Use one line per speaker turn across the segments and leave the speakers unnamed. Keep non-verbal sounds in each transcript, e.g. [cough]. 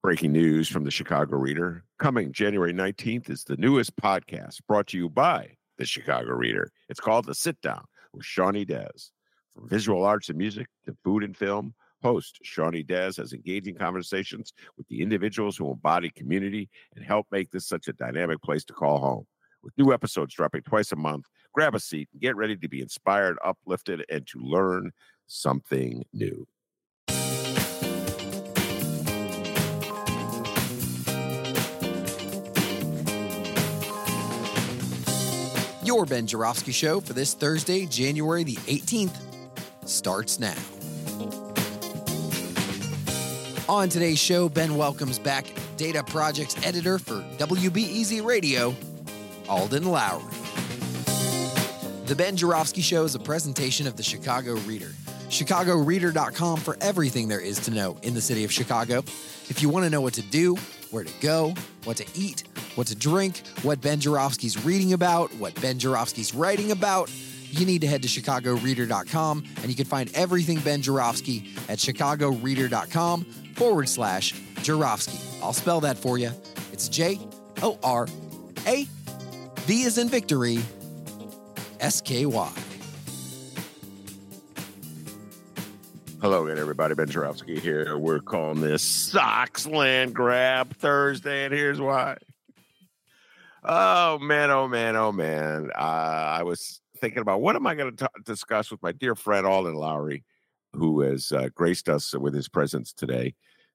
Breaking news from the Chicago Reader. Coming January 19th is the newest podcast brought to you by the Chicago Reader. It's called The Sit Down with Shawnee Dez. From visual arts and music to food and film, host Shawnee Dez has engaging conversations with the individuals who embody community and help make this such a dynamic place to call home. With new episodes dropping twice a month, grab a seat and get ready to be inspired, uplifted, and to learn something new.
Your Ben Joravsky Show for this Thursday, January the 18th, starts now. On today's show, Ben welcomes back data projects editor for WBEZ Radio, Alden Loury. The Ben Joravsky Show is a presentation of the Chicago Reader. ChicagoReader.com for everything there is to know in the city of Chicago. If you want to know what to do, where to go, what to eat, what to drink, what Ben Joravsky's reading about, what Ben Joravsky's writing about, you need to head to chicagoreader.com and you can find everything Ben Joravsky at chicagoreader.com forward slash Joravsky. I'll spell that for you. It's J O R A V is in victory S K Y.
Hello again, everybody. Ben Joravsky here. We're calling this Sox Land Grab Thursday, and here's why. Oh man, oh man, oh man. Uh, I was thinking about what am I going to discuss with my dear friend Alden Loury, who has uh, graced us with his presence today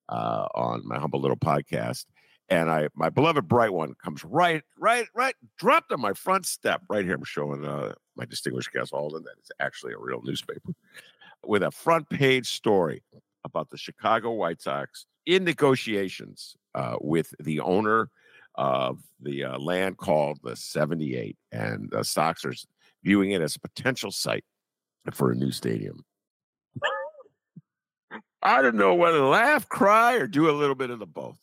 uh, on my humble little podcast. And I, my beloved bright one, comes right, right, right, dropped on my front step right here. I'm showing uh, my distinguished guest Alden that it's actually a real newspaper with a front page story about the Chicago White Sox in negotiations uh, with the owner of the uh, land called the 78, and the Sox are viewing it as a potential site for a new stadium. I don't know whether to laugh, cry, or do a little bit of the both.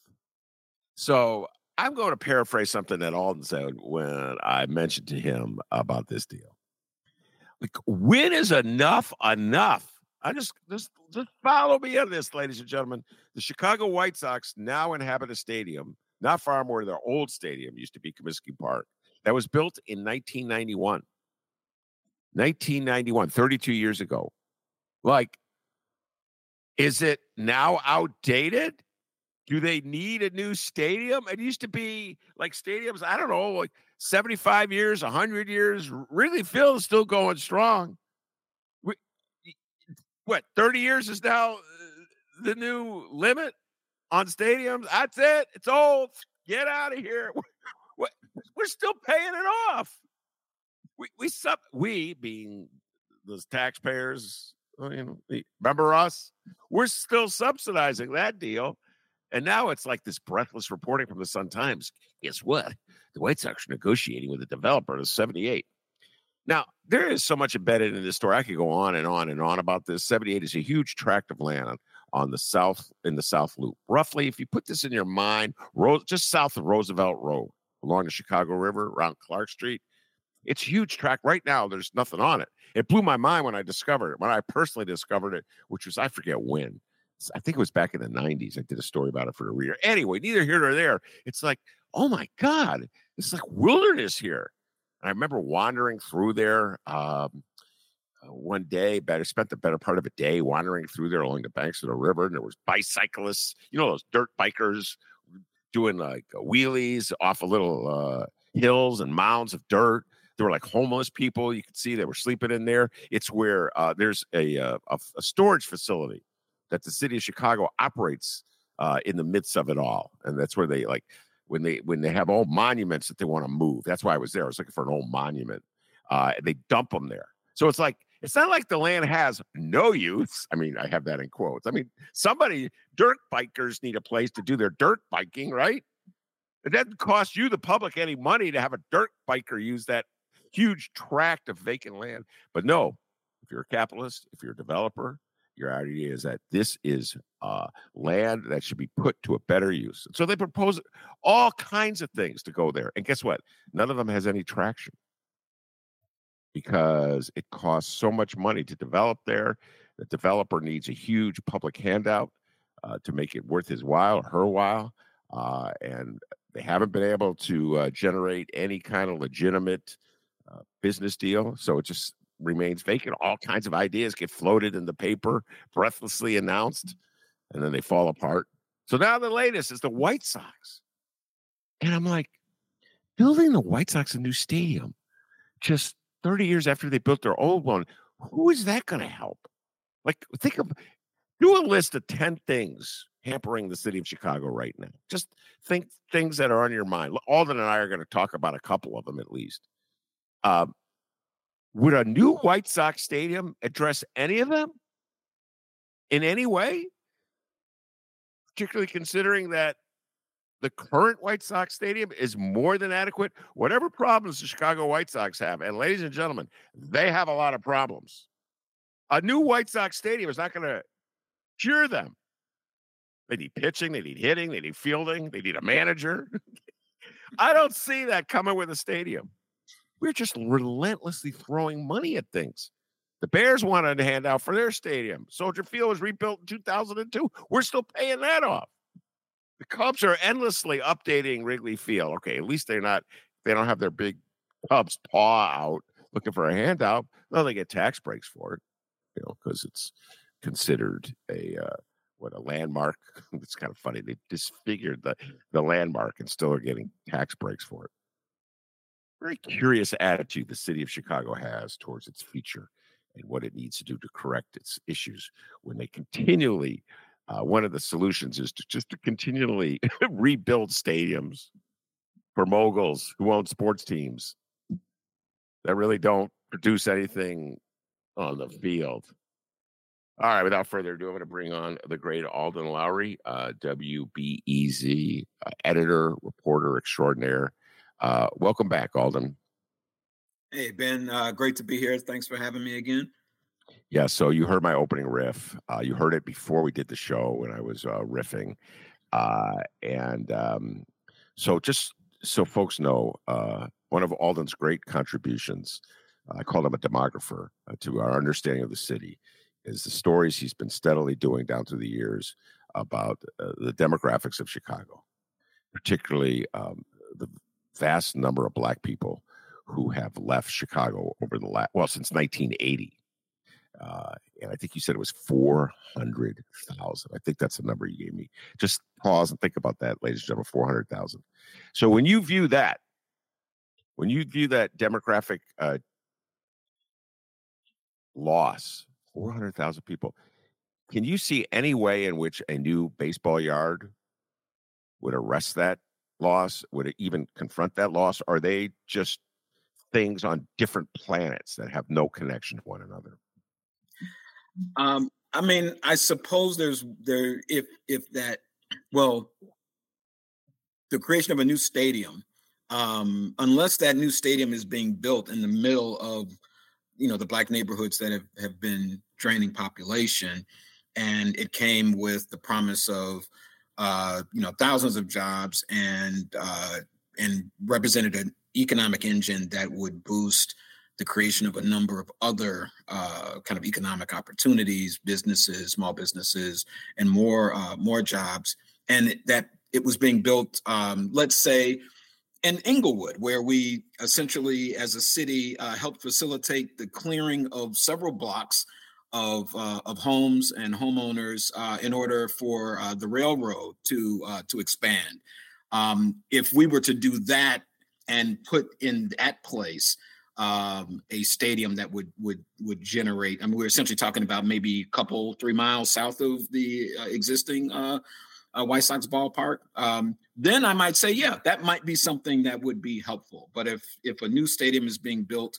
So I'm going to paraphrase something that Alden said when I mentioned to him about this deal. Like, when is enough enough? I just just just follow me on this, ladies and gentlemen. The Chicago White Sox now inhabit a stadium not far from where their old stadium used to be, Comiskey Park, that was built in 1991. 1991, 32 years ago. Like, is it now outdated? Do they need a new stadium? It used to be like stadiums, I don't know, like 75 years, 100 years. Field is still going strong. We, what, 30 years is now uh, the new limit on stadiums? That's it. It's old. Get out of here. We're still paying it off we we sub we being the taxpayers, uh, you know, remember us? We're still subsidizing that deal. And now it's like this breathless reporting from the Sun Times. Guess what? The White Sox are negotiating with a developer to 78. Now, there is so much embedded in this story. I could go on and on and on about this. 78 is a huge tract of land on, the south in the South Loop. Roughly, if you put this in your mind, just south of Roosevelt Road, along the Chicago River, around Clark Street, it's huge track right now. There's nothing on it. It blew my mind when I discovered it. When I personally discovered it, which was I forget when. I think it was back in the 90s. I did a story about it for the reader. Anyway, neither here nor there. It's like, oh my God, it's like wilderness here. And I remember wandering through there um, one day, I spent the better part of a day wandering through there along the banks of the river. And there was bicyclists, you know, those dirt bikers doing like wheelies off of little uh, hills and mounds of dirt there were like homeless people you could see they were sleeping in there. It's where uh, there's a, uh, a, a storage facility that the city of Chicago operates uh, in the midst of it all, and that's where they like when they when they have old monuments that they want to move. That's why I was there. I was looking for an old monument. Uh, they dump them there, so it's like it's not like the land has no use. I mean, I have that in quotes. I mean, somebody dirt bikers need a place to do their dirt biking, right? It doesn't cost you, the public, any money to have a dirt biker use that huge tract of vacant land. But no, if you're a capitalist, if you're a developer, your idea is that this is uh, land that should be put to a better use. So they propose all kinds of things to go there. And guess what? None of them has any traction because it costs so much money to develop there. The developer needs a huge public handout uh, to make it worth his while, her while. Uh, and they haven't been able to uh, generate any kind of legitimate uh, business deal. So it just remains vacant. All kinds of ideas get floated in the paper, breathlessly announced, and then they fall apart. So now the latest is the White Sox. And I'm like, building the White Sox a new stadium just 30 years after they built their old one, who is that going to help? Like, think of do a list of 10 things hampering the city of Chicago right now. Just think things that are on your mind. Alden and I are going to talk about a couple of them at least. Um, would a new White Sox stadium address any of them in any way? Particularly considering that the current White Sox stadium is more than adequate. Whatever problems the Chicago White Sox have, and ladies and gentlemen, they have a lot of problems. A new White Sox stadium is not going to cure them. They need pitching, they need hitting, they need fielding, they need a manager. [laughs] I don't see that coming with a stadium. We're just relentlessly throwing money at things. The Bears wanted a handout for their stadium. Soldier Field was rebuilt in 2002. We're still paying that off. The Cubs are endlessly updating Wrigley Field. Okay, at least they're not, they don't have their big Cubs paw out looking for a handout. No, they get tax breaks for it, you know, because it's considered a, uh, what a landmark. [laughs] it's kind of funny. They disfigured the, the landmark and still are getting tax breaks for it very curious attitude the city of Chicago has towards its future and what it needs to do to correct its issues when they continually uh, one of the solutions is to just to continually [laughs] rebuild stadiums for moguls who own sports teams that really don't produce anything on the field. All right, without further ado, I'm going to bring on the great Alden Loury, uh, WBEZ uh, editor, reporter extraordinaire, uh, welcome back, Alden.
Hey, Ben. Uh, great to be here. Thanks for having me again.
Yeah, so you heard my opening riff. Uh, you heard it before we did the show when I was uh, riffing. Uh, and um, so, just so folks know, uh, one of Alden's great contributions, I call him a demographer uh, to our understanding of the city, is the stories he's been steadily doing down through the years about uh, the demographics of Chicago, particularly um, the vast number of black people who have left Chicago over the last, well, since 1980. Uh, and I think you said it was 400,000. I think that's the number you gave me. Just pause and think about that, ladies and gentlemen 400,000. So when you view that, when you view that demographic uh, loss, 400,000 people, can you see any way in which a new baseball yard would arrest that loss? Would it even confront that loss? Are they just things on different planets that have no connection to one another?
Um, I mean, I suppose there's there if if that well, the creation of a new stadium, um, unless that new stadium is being built in the middle of you know the black neighborhoods that have, have been draining population, and it came with the promise of uh, you know, thousands of jobs and uh, and represented an economic engine that would boost the creation of a number of other uh, kind of economic opportunities, businesses, small businesses, and more uh, more jobs. And that it was being built, um, let's say, in Englewood, where we essentially, as a city, uh, helped facilitate the clearing of several blocks of uh, of homes and homeowners uh, in order for uh, the railroad to to expand. Um, if we were to do that and put in that place um, a stadium that would would would generate, I mean, we're essentially talking about maybe a couple three miles south of the uh, existing uh, White Sox ballpark. Um, then I might say, yeah, that might be something that would be helpful. But if if a new stadium is being built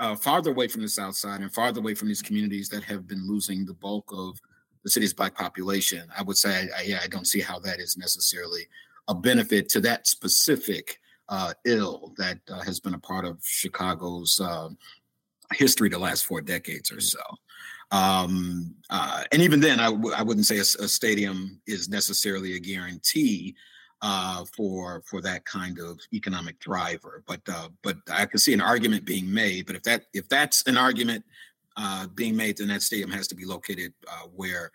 uh, farther away from the South Side and farther away from these communities that have been losing the bulk of the city's black population, I would say, I, yeah, I don't see how that is necessarily a benefit to that specific uh, ill that uh, has been a part of Chicago's uh, history the last four decades or so. Um, uh, and even then, I w- I wouldn't say a, a, stadium is necessarily a guarantee uh, for for that kind of economic driver. But uh, but I can see an argument being made. But if that if that's an argument uh, being made, then that stadium has to be located uh, where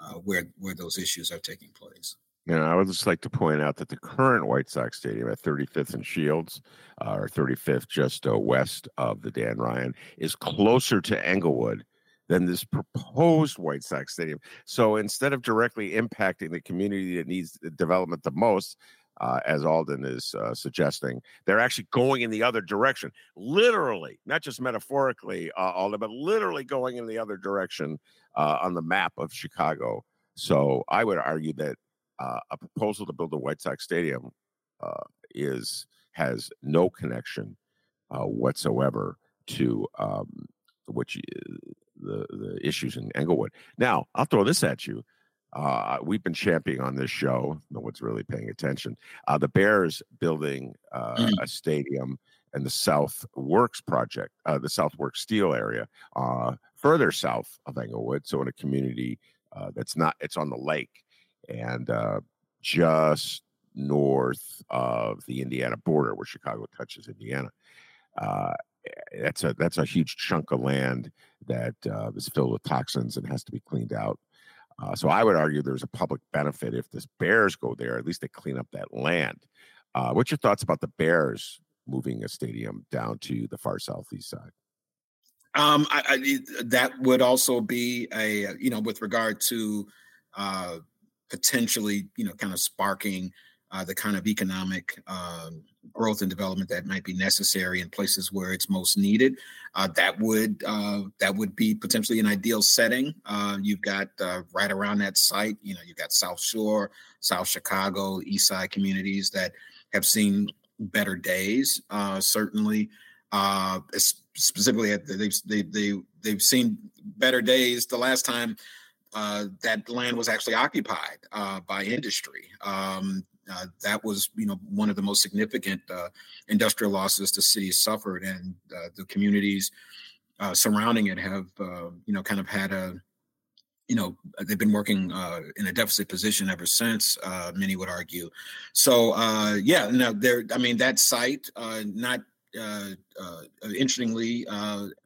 uh, where where those issues are taking place.
You know, I would just like to point out that the current White Sox Stadium at 35th and Shields, uh, or 35th, just uh, west of the Dan Ryan, is closer to Englewood than this proposed White Sox Stadium. So instead of directly impacting the community that needs development the most, uh, as Alden is uh, suggesting, they're actually going in the other direction, literally, not just metaphorically, uh, Alden, but literally going in the other direction uh, on the map of Chicago. So I would argue that uh, a proposal to build a White Sox stadium uh, is has no connection uh, whatsoever to um, which the the issues in Englewood. Now, I'll throw this at you. Uh, we've been championing on this show. No one's really paying attention. Uh, the Bears building uh, mm. a stadium and the South Works project, uh, the South Works Steel area, uh, further south of Englewood. So in a community uh, that's not, it's on the lake and uh, just north of the Indiana border, where Chicago touches Indiana. Uh, that's a that's a huge chunk of land that uh, is filled with toxins and has to be cleaned out. Uh, so I would argue there's a public benefit if the Bears go there. At least they clean up that land. Uh, what's your thoughts about the Bears moving a stadium down to the far southeast side?
Um, I, I, that would also be a you know with regard to uh, potentially, you know, kind of sparking uh, the kind of economic um, growth and development that might be necessary in places where it's most needed. Uh, that would uh, that would be potentially an ideal setting. Uh, you've got uh, right around that site, you know, you've got South Shore, South Chicago, East Side communities that have seen better days. Uh, certainly, specifically, they've they, they they've seen better days. The last time uh, that land was actually occupied uh, by industry. Um, uh, that was, you know, one of the most significant uh, industrial losses the city suffered, and uh, the communities uh, surrounding it have, you know, kind of had a, you know, they've been working in a deficit position ever since. many would argue. So, yeah, now there. I mean, that site, not interestingly,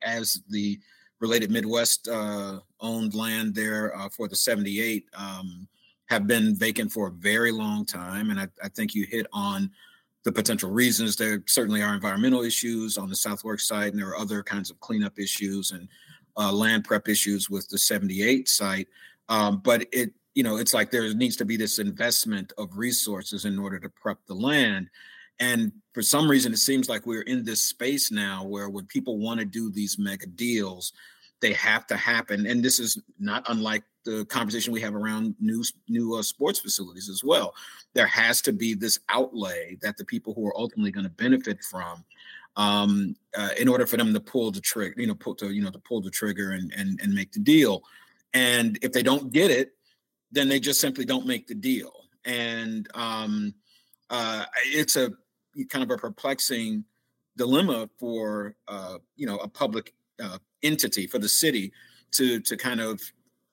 as the related Midwest uh, owned land there uh, for the 78 um, have been vacant for a very long time. And I, I, think you hit on the potential reasons. There certainly are environmental issues on the South Works site, and there are other kinds of cleanup issues and uh, land prep issues with the 78 site. Um, but it, you know, it's like there needs to be this investment of resources in order to prep the land. And for some reason, it seems like we're in this space now where when people want to do these mega deals, they have to happen. And this is not unlike the conversation we have around new new uh, sports facilities as well. There has to be this outlay that the people who are ultimately going to benefit from, um, uh, in order for them to pull the trigger, you know, pull to you know to pull the trigger and and and make the deal. And if they don't get it, then they just simply don't make the deal. And um, uh, it's a kind of a perplexing dilemma for uh, you know a public uh, entity for the city to to kind of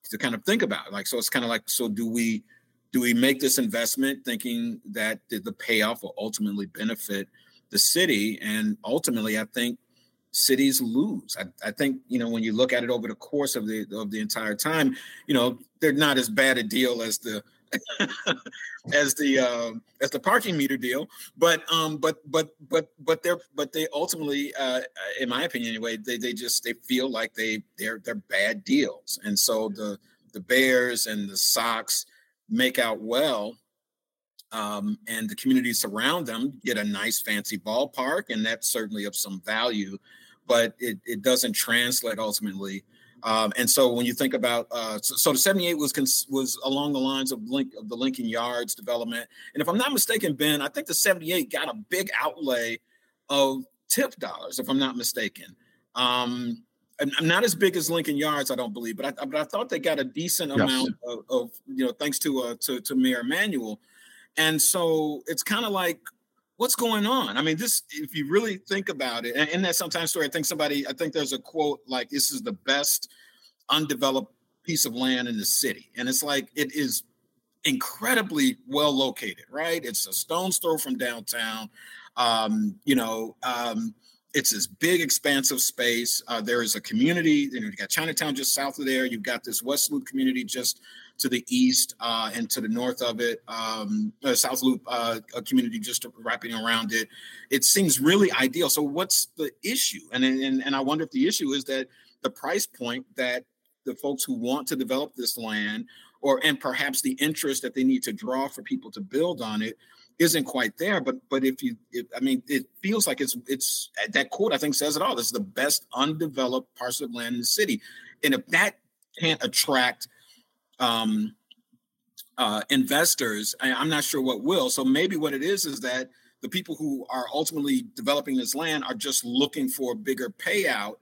to kind of think about. Like so it's kind of like so do we do we make this investment thinking that the payoff will ultimately benefit the city? And ultimately i think cities lose. I, I think you know when you look at it over the course of the of the entire time you know they're not as bad a deal as the [laughs] as the uh, as the parking meter deal. But um, but but but but they're but they ultimately, uh, in my opinion, anyway, they they just they feel like they they're they're bad deals, and so the the Bears and the Sox make out well. Um, and the communities around them get a nice fancy ballpark, and that's certainly of some value, but it, it doesn't translate ultimately um, and so when you think about, uh, so, so, the 78 was cons- was along the lines of link of the Lincoln Yards development. And if I'm not mistaken, Ben, I think the 78 got a big outlay of TIF dollars, if I'm not mistaken. Um, I'm not as big as Lincoln Yards, I don't believe, but I, but I thought they got a decent yes. amount of, of, you know, thanks to uh, to, to Mayor Emanuel. And so it's kind of like, what's going on? I mean, this, if you really think about it, and in that Sun Times story, I think somebody, I think there's a quote like, this is the best undeveloped piece of land in the city. And it's like, it is incredibly well located, right? It's a stone's throw from downtown. Um, you know, um, it's this big, expansive space. Uh, there is a community. You know, you got Chinatown just south of there. You've got this West Loop community just to the east uh, and to the north of it. Um, uh, South Loop uh, community just wrapping around it. It seems really ideal. So, what's the issue? And and and I wonder if the issue is that the price point that the folks who want to develop this land, or and perhaps the interest that they need to draw for people to build on it isn't quite there. But but if you, if, I mean, it feels like it's it's that quote I think says it all. This is the best undeveloped parcel of land in the city, and if that can't attract um, uh, investors, I, I'm not sure what will. So maybe what it is is that the people who are ultimately developing this land are just looking for a bigger payout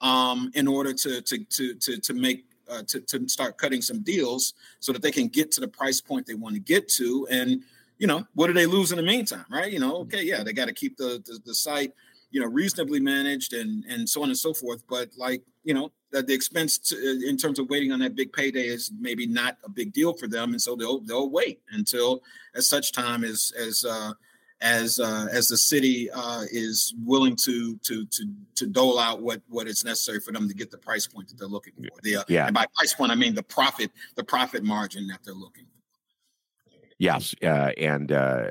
um, in order to to to to to make uh, to to start cutting some deals so that they can get to the price point they want to get to and you know, what do they lose in the meantime, right? You know, okay, yeah, they got to keep the, the, the site, you know, reasonably managed and and so on and so forth. But like, you know, the, the expense to, uh, in terms of waiting on that big payday is maybe not a big deal for them, and so they'll they'll wait until as such time as as uh, as uh, as the city uh, is willing to to to to dole out what what is necessary for them to get the price point that they're looking for. The, uh, yeah, and by price point I mean the profit the profit margin that they're looking. for.
Yes, uh, and uh,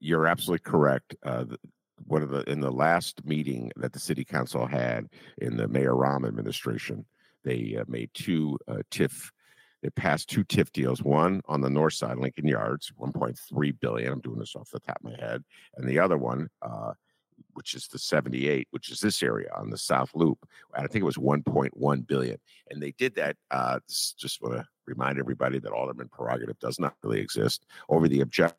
you're absolutely correct. One of the in the last meeting that the city council had in the Mayor Rahm administration, they uh, made two uh, TIF. They passed two TIF deals. One on the north side, Lincoln Yards, 1.3 billion. I'm doing this off the top of my head, and the other one, uh, which is the 78, which is this area on the South Loop. I think it was 1.1 billion, and they did that. Uh, just want to remind everybody that alderman prerogative does not really exist over the objection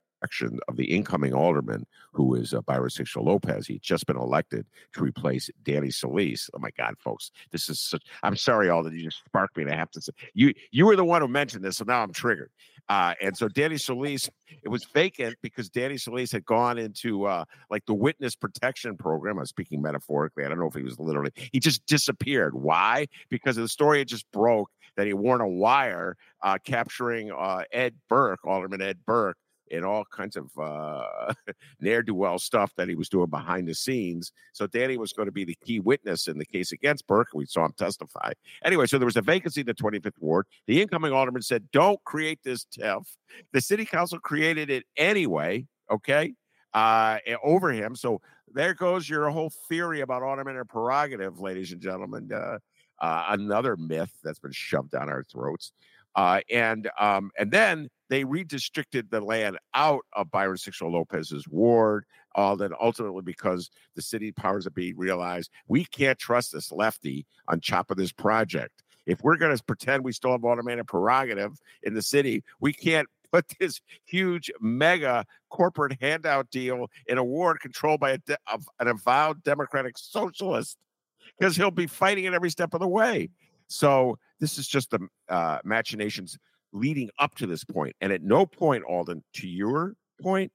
of the incoming alderman, who is uh, Byron Sigcho Lopez. He'd just been elected to replace Danny Solis. Oh my God, folks, this is such. I'm sorry, Alden, you just sparked me, and I have to say you you were the one who mentioned this, so now I'm triggered. Uh, and so Danny Solis, it was vacant because Danny Solis had gone into uh, like the witness protection program. I'm speaking metaphorically. I don't know if he was literally. He just disappeared. Why? Because the story just broke that he worn a wire uh, capturing uh, Ed Burke, Alderman Ed Burke, in all kinds of uh, [laughs] ne'er do well stuff that he was doing behind the scenes. So Danny was going to be the key witness in the case against Burke. We saw him testify. Anyway, so there was a vacancy in the 25th Ward. The incoming alderman said, Don't create this TIF. The city council created it anyway. Okay. Uh, over him. So there goes your whole theory about alderman and prerogative, ladies and gentlemen. Uh, uh, another myth that's been shoved down our throats. Uh, and um, and then they redistricted the land out of Byron Sigcho Lopez's ward. All then ultimately because the city powers that be realized we can't trust this lefty on top of this project. If we're going to pretend we still have aldermanic prerogative in the city, we can't [laughs] put this huge mega corporate handout deal in a ward controlled by de- an avowed democratic socialist because he'll be fighting it every step of the way. So this is just the uh, machinations leading up to this point. And at no point, Alden, to your point,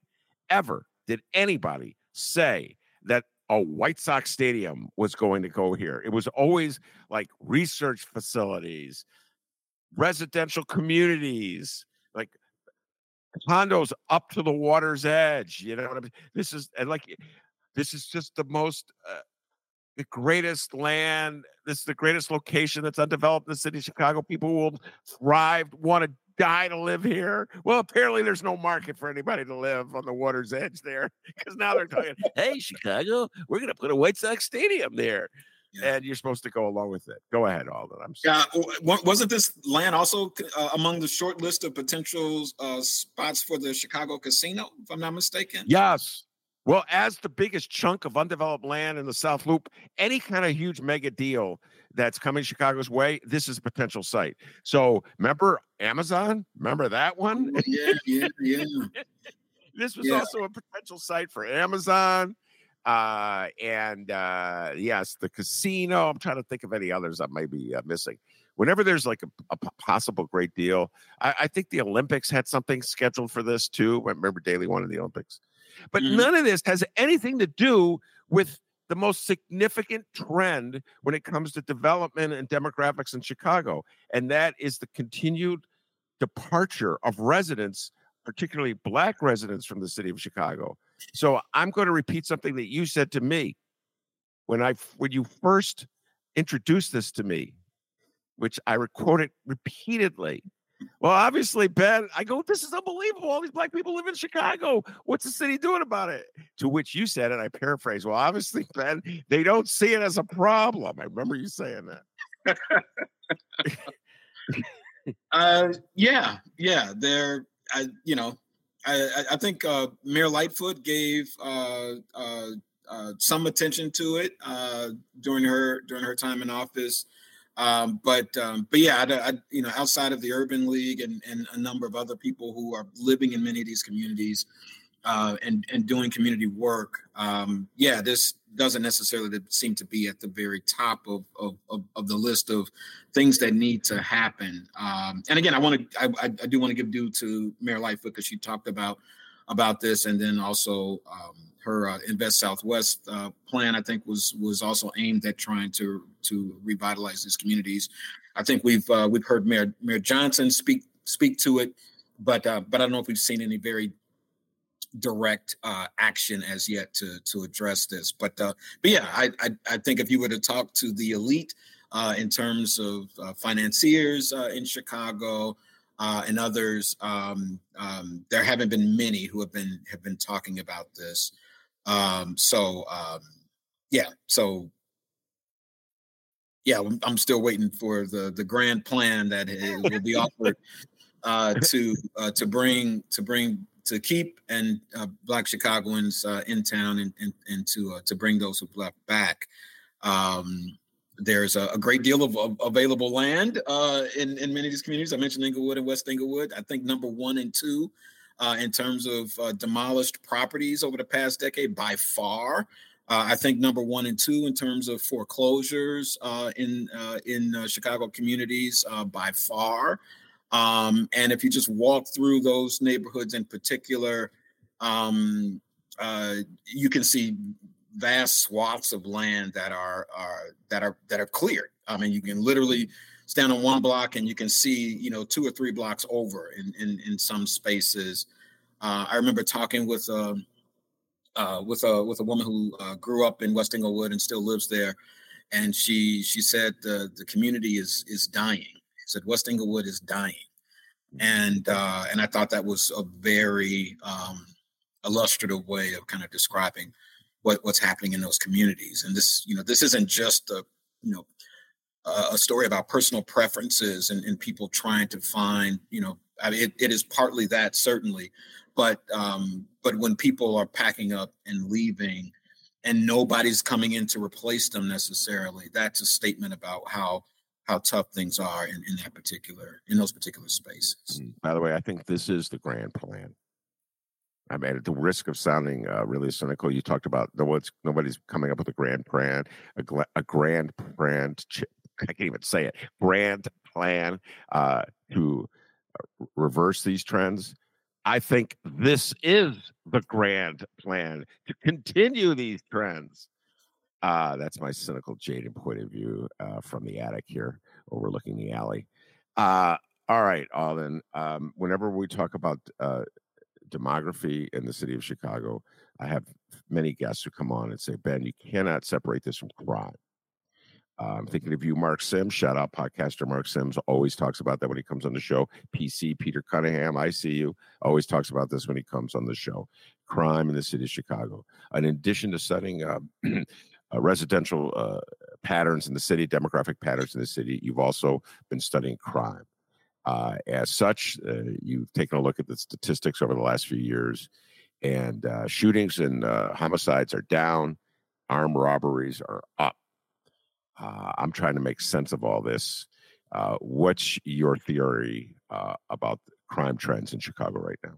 ever did anybody say that a White Sox stadium was going to go here. It was always like research facilities, residential communities, like condos up to the water's edge. You know what I mean? This is and like this is just the most uh, the greatest land. This is the greatest location that's undeveloped in the city of Chicago. People will thrive, want to die to live here. Well, apparently there's no market for anybody to live on the water's edge there because now they're talking, [laughs] hey, Chicago, we're going to put a White Sox stadium there. Yeah. And you're supposed to go along with it. Go ahead, Alden. I'm
sorry. Yeah, wasn't this land also uh, among the short list of potential uh, spots for the Chicago casino, if I'm not mistaken?
Yes, well, as the biggest chunk of undeveloped land in the South Loop, any kind of huge mega deal that's coming Chicago's way, this is a potential site. So remember Amazon? Remember that one?
Oh, yeah, yeah, yeah. [laughs]
this was yeah. also a potential site for Amazon. Uh, and uh, yes, the casino. I'm trying to think of any others I may be uh, missing. whenever there's like a, a possible great deal, I, I, think the Olympics had something scheduled for this too. I remember Daley wanted the Olympics, but mm-hmm. none of this has anything to do with the most significant trend when it comes to development and demographics in Chicago, and that is the continued departure of residents, particularly Black residents from the city of Chicago. So I'm going to repeat something that you said to me when I when you first introduced this to me, which I quoted repeatedly. Well, obviously, Ben, I go, this is unbelievable. All these black people live in Chicago. What's the city doing about it? To which you said, and I paraphrase, well, obviously, [laughs] Ben, they don't see it as a problem. I remember you saying that. [laughs]
uh, yeah, yeah. They're, I, you know, I, I think uh, Mayor Lightfoot gave uh, uh, uh, some attention to it uh, during her during her time in office. Um, but um, but yeah, I, I, you know, outside of the Urban League and, and a number of other people who are living in many of these communities uh, and and doing community work, um, yeah, this doesn't necessarily seem to be at the very top of of, of, of the list of things that need to happen. Um, and again, I want to I, I, do want to give due to Mayor Lightfoot because she talked about about this, and then also um, her uh, Invest Southwest uh, plan, I think, was was also aimed at trying to to revitalize these communities. I think we've uh, we've heard Mayor Mayor Johnson speak speak to it, but uh, but I don't know if we've seen any very direct uh, action as yet to to address this. But uh, but yeah, I, I, I think if you were to talk to the elite in terms of financiers in Chicago uh, and others, um, um, there haven't been many who have been have been talking about this. Um, so um, yeah, so yeah, I'm still waiting for the the grand plan that will be [laughs] offered uh, to uh, to bring to bring to keep and uh, Black Chicagoans uh, in town and and, and to uh, to bring those who left back. Um, there's a, a, great deal of, of available land uh, in in many of these communities. I mentioned Englewood and West Englewood. I think number one and two uh, in terms of uh, demolished properties over the past decade by far. Uh, I think number one and two in terms of foreclosures uh, in uh, in Chicago communities by far. Um, and if you just walk through those neighborhoods in particular, um, you can see vast swaths of land that are are that are that are cleared. I mean, you can literally stand on one block and you can see you know two or three blocks over in in, in some spaces. Uh, i remember talking with um, uh, with a with a woman who uh, grew up in west englewood and still lives there and she she said the the community is is dying. She said west englewood is dying. And uh, and i thought that was a very um, illustrative way of kind of describing what, what's happening in those communities. And this you know this isn't just a you know a story about personal preferences and, and people trying to find, you know, I mean, it, it is partly that certainly, but um, but when people are packing up and leaving, and nobody's coming in to replace them necessarily, that's a statement about how how tough things are in, in that particular in those particular spaces.
Mm, by the way, I think this is the grand plan. I mean, at the risk of sounding uh, really cynical, you talked about no one's nobody's coming up with a grand plan, a, a grand plan I can't even say it, grand plan uh, to uh, reverse these trends. I think this is the grand plan to continue these trends. Uh, that's my cynical, jaded point of view uh, from the attic here, overlooking the alley. Uh, all right, Alden. Um, whenever we talk about uh, demography in the city of Chicago, I have many guests who come on and say, Ben, you cannot separate this from crime. I'm thinking of you, Mark Sims. Shout out podcaster Mark Sims. Always talks about that when he comes on the show. PC Peter Cunningham, I see you. Always talks about this when he comes on the show. Crime in the city of Chicago. in addition to studying uh, [clears throat] uh, residential uh, patterns in the city, demographic patterns in the city, you've also been studying crime. Uh, as such, uh, you've taken a look at the statistics over the last few years, and uh, shootings and homicides are down. Armed robberies are up uh, I'm trying to make sense of all this. Uh, what's your theory uh, about crime trends in Chicago right now?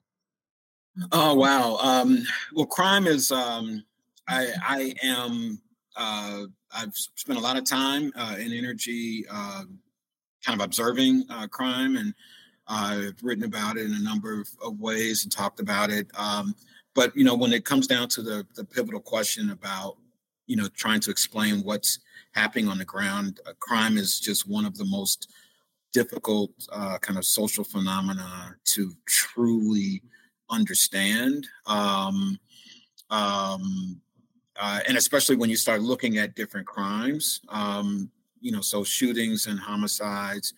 Oh wow! Um, well, crime is. Um, I I am. Uh, I've spent a lot of time uh, and energy um, kind of observing uh, crime, and I've written about it in a number of, of ways and talked about it. Um, but you know, when it comes down to the the pivotal question about you know trying to explain what's happening on the ground, uh, crime is just one of the most difficult uh, kind of social phenomena to truly understand. Um, um, uh, and especially when you start looking at different crimes, um, you know, so shootings and homicides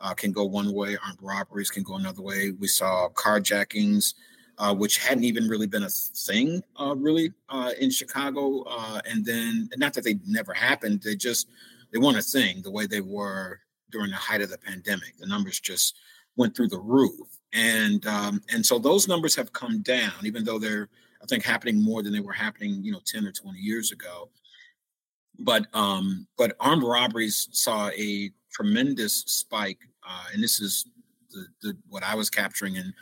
uh, can go one way, armed robberies can go another way. We saw carjackings, uh, which hadn't even really been a thing, uh, really, uh, in Chicago. Uh, and then, not that they never happened, they just they weren't a thing the way they were during the height of the pandemic. The numbers just went through the roof, and um, and so those numbers have come down, even though they're I think happening more than they were happening, you know, ten or twenty years ago. But um, but armed robberies saw a tremendous spike, uh, and this is the, the what I was capturing and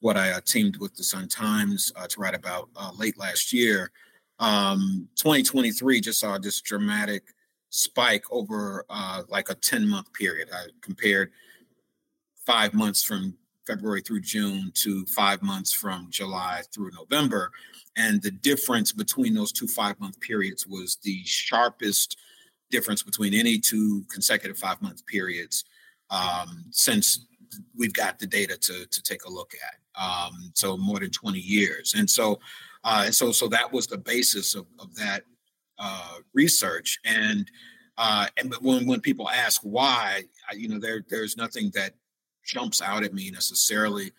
what I uh, teamed with the Sun Times uh, to write about uh, late last year. Um, 2023 just saw this dramatic spike over uh, like a 10 month period. I compared five months from February through June to five months from July through November. And the difference between those two five month periods was the sharpest difference between any two consecutive five month periods um, since we've got the data to, to take a look at. Um, so more than 20 years. And so, uh, and so, so that was the basis of, of that uh, research. And uh, and when when people ask why, you know, there there's nothing that jumps out at me necessarily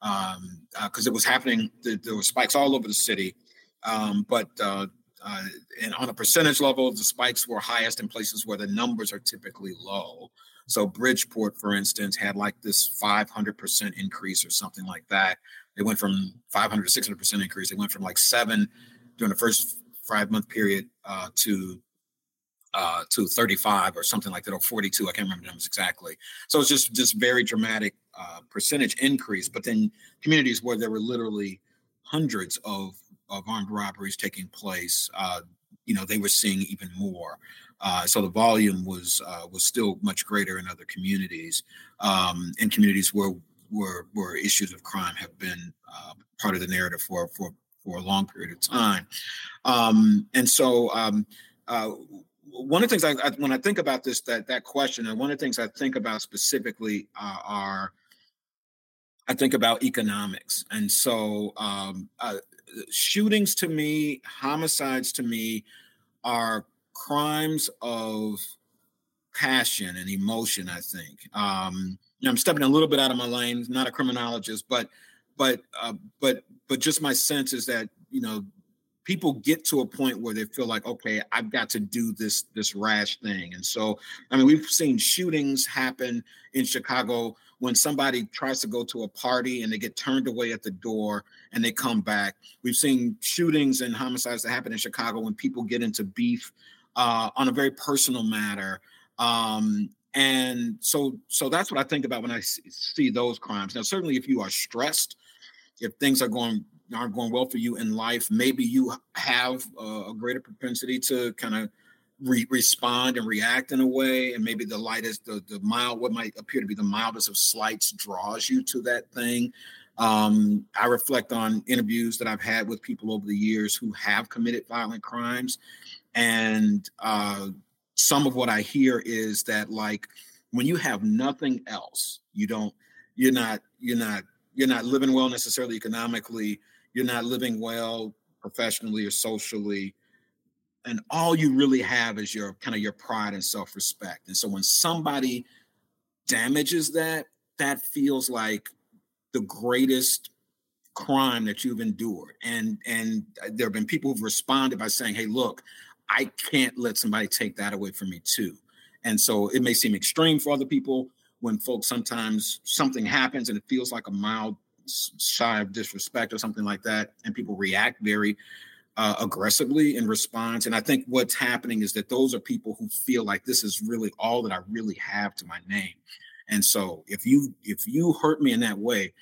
because um, uh, it was happening. There, there, were spikes all over the city, um, but uh, uh, and on a percentage level, the spikes were highest in places where the numbers are typically low. So Bridgeport, for instance, had like this 500% increase or something like that. They went from 500 to 600% increase. They went from like seven during the first five month period uh, to uh, to 35 or something like that, or 42. I can't remember the numbers exactly. So it's just just very dramatic uh, percentage increase. But then communities where there were literally hundreds of of armed robberies taking place, uh, you know, they were seeing even more. Uh, so the volume was uh, was still much greater in other communities, um, in communities where where where issues of crime have been uh, part of the narrative for for for a long period of time. Um, and so um, uh, one of the things I, I, when I think about this that that question, and one of the things I think about specifically uh, are I think about economics, and so um, uh, shootings to me, homicides to me, are crimes of passion and emotion. I think. Um, you know, I'm stepping a little bit out of my lane. Not a criminologist, but but uh, but but just my sense is that you know people get to a point where they feel like okay i've got to do this this rash thing and so i mean we've seen shootings happen in chicago when somebody tries to go to a party and they get turned away at the door and they come back we've seen shootings and homicides that happen in chicago when people get into beef uh, on a very personal matter um, and so so that's what i think about when i see those crimes now certainly if you are stressed if things are going aren't going well for you in life, maybe you have a, greater propensity to kind of re- respond and react in a way, and maybe the lightest, the the mild, what might appear to be the mildest of slights, draws you to that thing. Um, I reflect on interviews that I've had with people over the years who have committed violent crimes, and uh, some of what I hear is that like when you have nothing else, you don't, you're not, you're not, you're not living well necessarily economically you're not living well professionally or socially and all you really have is your kind of your pride and self-respect. And so when somebody damages that that feels like the greatest crime that you've endured. And and there have been people who've responded by saying hey look i can't let somebody take that away from me too and so it may seem extreme for other people when folks sometimes something happens and it feels like a mild shy of disrespect or something like that, and people react very uh, aggressively in response. And I think what's happening is that those are people who feel like this is really all that I really have to my name. And so if you if you hurt me in that way,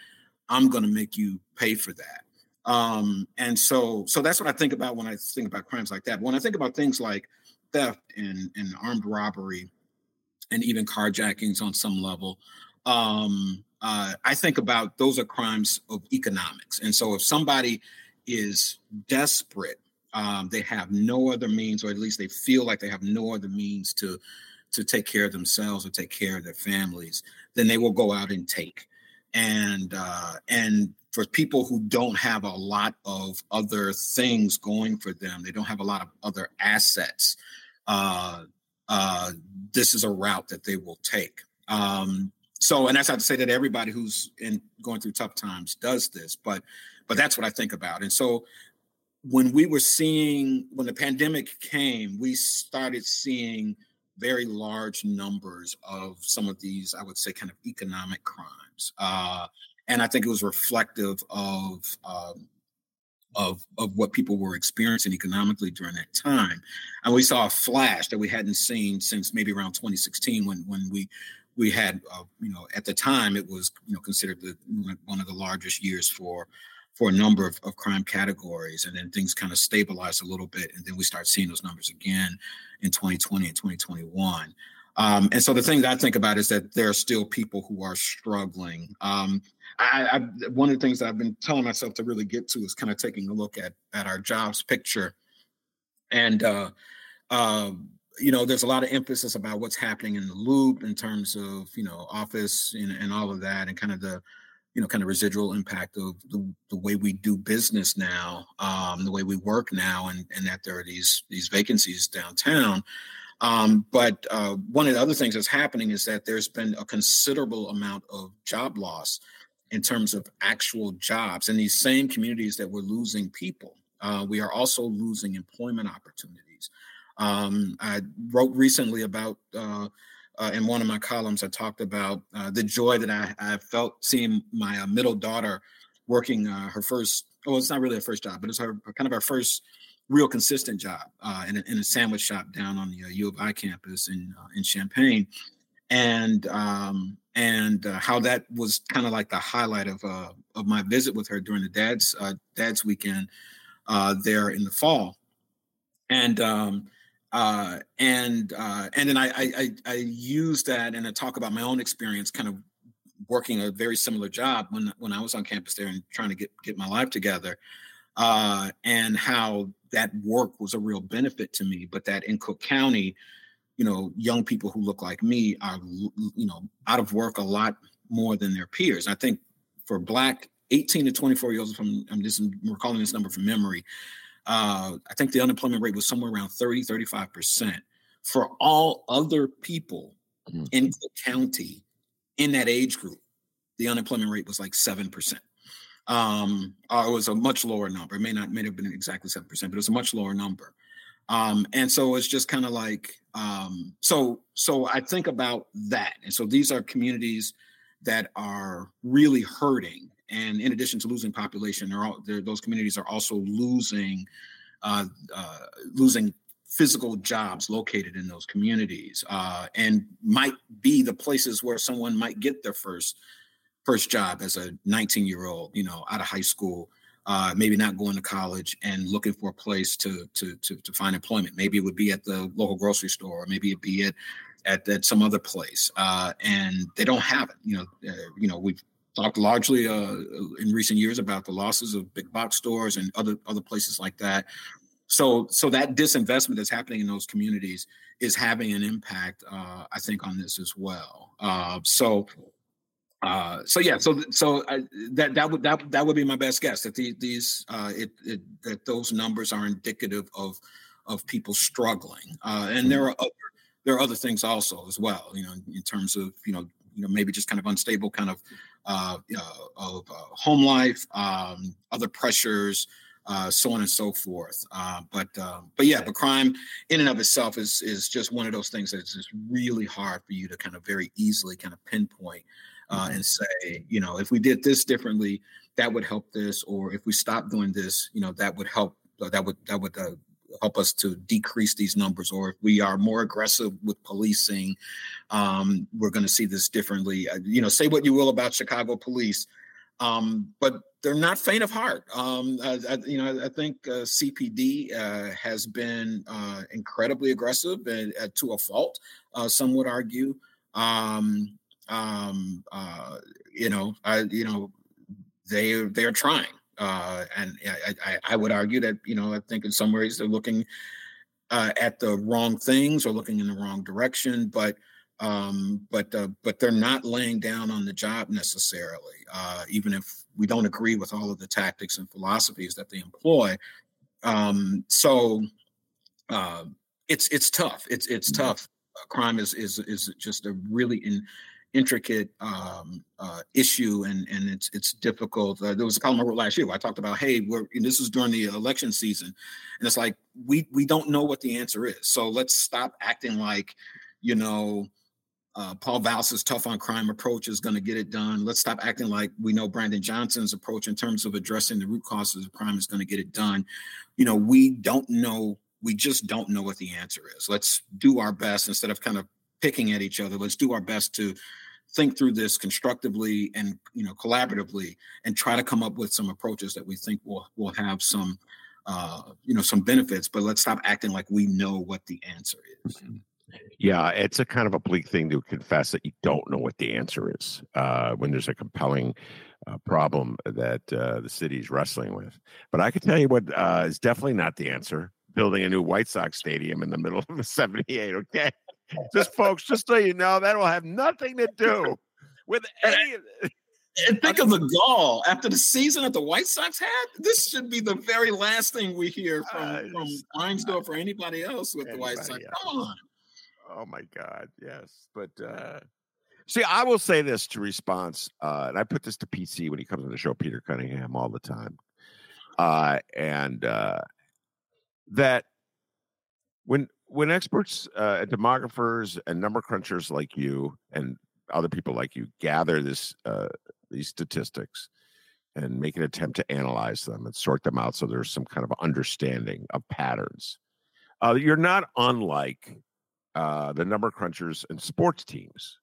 I'm going to make you pay for that. Um, and so so that's what I think about when I think about crimes like that. When I think about things like theft and, and armed robbery, and even carjackings on some level. Um, uh, I think about those are crimes of economics. And so if somebody is desperate, um, they have no other means, or at least they feel like they have no other means to to take care of themselves or take care of their families, then they will go out and take. And uh, and for people who don't have a lot of other things going for them, they don't have a lot of other assets. Uh, uh, this is a route that they will take. Um, so, and that's not to say that everybody who's in going through tough times does this, but but that's what I think about. And so, when we were seeing when the pandemic came, we started seeing very large numbers of some of these, I would say, kind of economic crimes. Uh, and I think it was reflective of um, of of what people were experiencing economically during that time. And we saw a flash that we hadn't seen since maybe around 2016 when when we we had uh, you know at the time it was you know considered the one of the largest years for for a number of, of crime categories and then things kind of stabilized a little bit and then we start seeing those numbers again in 2020 and 2021 um, and so the thing I think about is that there are still people who are struggling. Um, I, I, one of the things that I've been telling myself to really get to is kind of taking a look at at our jobs picture, and uh, uh, you know, there's a lot of emphasis about what's happening in the loop in terms of you know office and, and all of that, and kind of the you know kind of residual impact of the, the way we do business now, um, the way we work now, and and that there are these these vacancies downtown. Um, but uh, one of the other things that's happening is that there's been a considerable amount of job loss in terms of actual jobs in these same communities that we're losing people. Uh, we are also losing employment opportunities. Um, I wrote recently about uh, uh, in one of my columns. I talked about uh, the joy that I, I felt seeing my uh, middle daughter working uh, her first. Well, it's not really her first job, but it's her kind of her first real consistent job uh, in, a, in, a, sandwich shop down on the uh, U of I campus in uh, in Champaign, and um, and uh, how that was kind of like the highlight of uh, of my visit with her during the dad's uh, dad's weekend there in the fall, and um, and and then I, I I use that and I talk about my own experience, kind of working a very similar job when when I was on campus there and trying to get get my life together uh, and how that work was a real benefit to me. But that in Cook County, you know, young people who look like me are, you know, out of work a lot more than their peers. I think for Black 18 to 24 year olds, from I'm just recalling this number from memory, uh, I think the unemployment rate was somewhere around 30, 35%. For all other people mm-hmm. in Cook County in that age group, the unemployment rate was like 7% um, uh, it was a much lower number. It may not may have been exactly seven percent, but it was a much lower number. Um, and so it's just kind of like um, so. So I think about that, and so these are communities that are really hurting. And in addition to losing population, they're all, they're, those communities are also losing uh, uh, losing physical jobs located in those communities, uh, and might be the places where someone might get their first first job as a 19 year old, you know, out of high school, uh, maybe not going to college and looking for a place to, to, to to find employment. Maybe it would be at the local grocery store, or maybe it'd be at at, at some other place, uh, and they don't have it. You know, uh, you know, we've talked largely uh, in recent years about the losses of big box stores and other other places like that. So, so that disinvestment that's happening in those communities is having an impact, uh, I think, on this as well. Uh, so, uh, so yeah, so so I, that that would that that would be my best guess that the, these uh, it, it, that those numbers are indicative of of people struggling, uh, and there are other there are other things also as well. You know, in terms of you know you know maybe just kind of unstable kind of uh, of uh, home life, um, other pressures, uh, so on and so forth. Uh, but uh, but yeah, but crime in and of itself is is just one of those things that's just really hard for you to kind of very easily kind of pinpoint uh, and say, you know, if we did this differently, that would help this, or if we stop doing this, you know, that would help. Uh, that would that would uh, help us to decrease these numbers. Or if we are more aggressive with policing, um, we're going to see this differently. Uh, you know, say what you will about Chicago police. Um, but they're not faint of heart. Um, I, I, you know, I think uh, CPD uh, has been uh, incredibly aggressive and to a fault. Uh, some would argue. Um, um, uh, you know, I, you know, they they're trying, uh, and I, I, I would argue that you know I think in some ways they're looking uh, at the wrong things or looking in the wrong direction, but um, but uh, but they're not laying down on the job necessarily, uh, even if we don't agree with all of the tactics and philosophies that they employ. Um, so uh, it's it's tough. It's it's mm-hmm. tough. crime is is is just a really in, intricate um, uh, issue, and and it's it's difficult. Uh, there was a column I wrote last year where I talked about, hey, we're this is during the election season, and it's like we we don't know what the answer is. So let's stop acting like, you know uh, Paul Vallas's tough on crime approach is going to get it done. Let's stop acting like we know Brandon Johnson's approach in terms of addressing the root causes of crime is going to get it done. You know, we don't know. We just don't know what the answer is. Let's do our best instead of kind of picking at each other. Let's do our best to think through this constructively and you know collaboratively and try to come up with some approaches that we think will will have some uh, you know some benefits. But let's stop acting like we know what the answer is. Mm-hmm.
Yeah, it's a kind of a bleak thing to confess that you don't know what the answer is uh, when there's a compelling uh, problem that uh, the city is wrestling with. But I can tell you what uh, is definitely not the answer: building a new White Sox stadium in the middle of the [laughs] '78. Okay, just folks, just so you know, that will have nothing to do with any.
And think of the gall after the season that the White Sox had. This should be the very last thing we hear from, uh, from Reinsdorf or anybody else with anybody the White Sox. Come on.
Oh my God, yes. But uh see, I will say this to response, uh, and I put this to PC when he comes on the show, Peter Cunningham, all the time. Uh, and uh that when when experts, uh, demographers, and number crunchers like you and other people like you gather this uh, these statistics and make an attempt to analyze them and sort them out so there's some kind of understanding of patterns. Uh, you're not unlike uh, the number crunchers and sports teams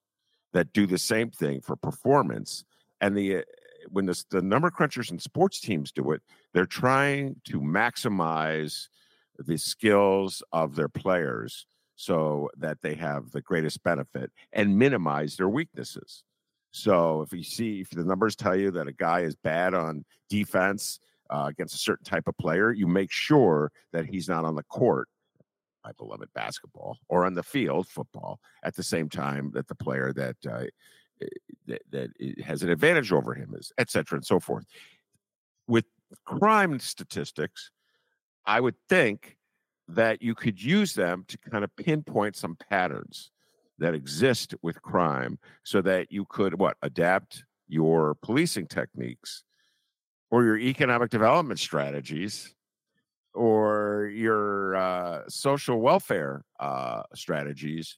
that do the same thing for performance. And the uh, when the number crunchers and sports teams do it, they're trying to maximize the skills of their players so that they have the greatest benefit and minimize their weaknesses. So if you see if the numbers tell you that a guy is bad on defense uh, against a certain type of player, you make sure that he's not on the court my beloved basketball or on the field football at the same time that the player that uh, eh, that, that has an advantage over him is et cetera and so forth with crime statistics i would think that you could use them to kind of pinpoint some patterns that exist with crime so that you could what adapt your policing techniques or your economic development strategies or your uh, social welfare uh, strategies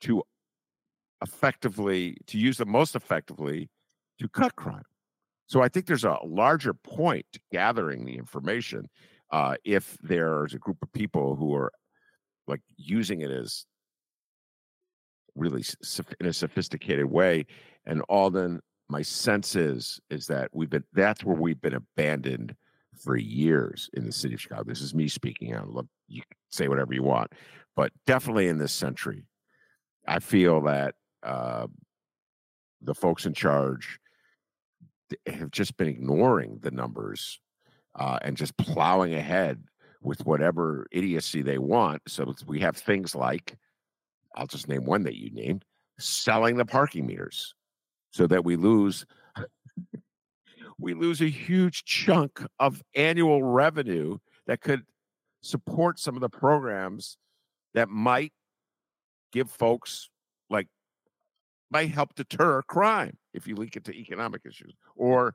to effectively to use them most effectively to cut crime. So I think there's a larger point gathering the information uh, if there's a group of people who are like using it as really in a sophisticated way. And Alden, my sense is is that we've been that's where we've been abandoned for years in the city of Chicago. This is me speaking out. Look, you can say whatever you want, but definitely in this century, I feel that uh, the folks in charge have just been ignoring the numbers uh, and just plowing ahead with whatever idiocy they want. So we have things like, I'll just name one that you named, selling the parking meters so that we lose [laughs] we lose a huge chunk of annual revenue that could support some of the programs that might give folks like might help deter crime if you link it to economic issues or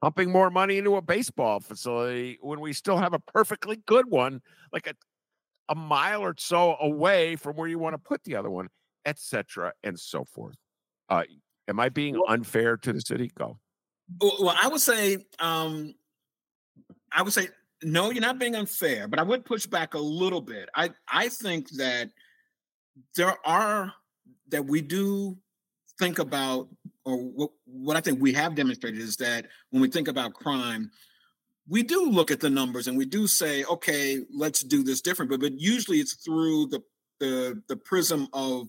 pumping more money into a baseball facility when we still have a perfectly good one like a, a mile or so away from where you want to put the other one etc and so forth. Uh, am i being unfair to the city? Go.
Well, I would say, um, I would say, no, you're not being unfair, but I would push back a little bit. I I think that there are that we do think about or what, what I think we have demonstrated is that when we think about crime, we do look at the numbers and we do say, okay, let's do this different. But but usually it's through the the the prism of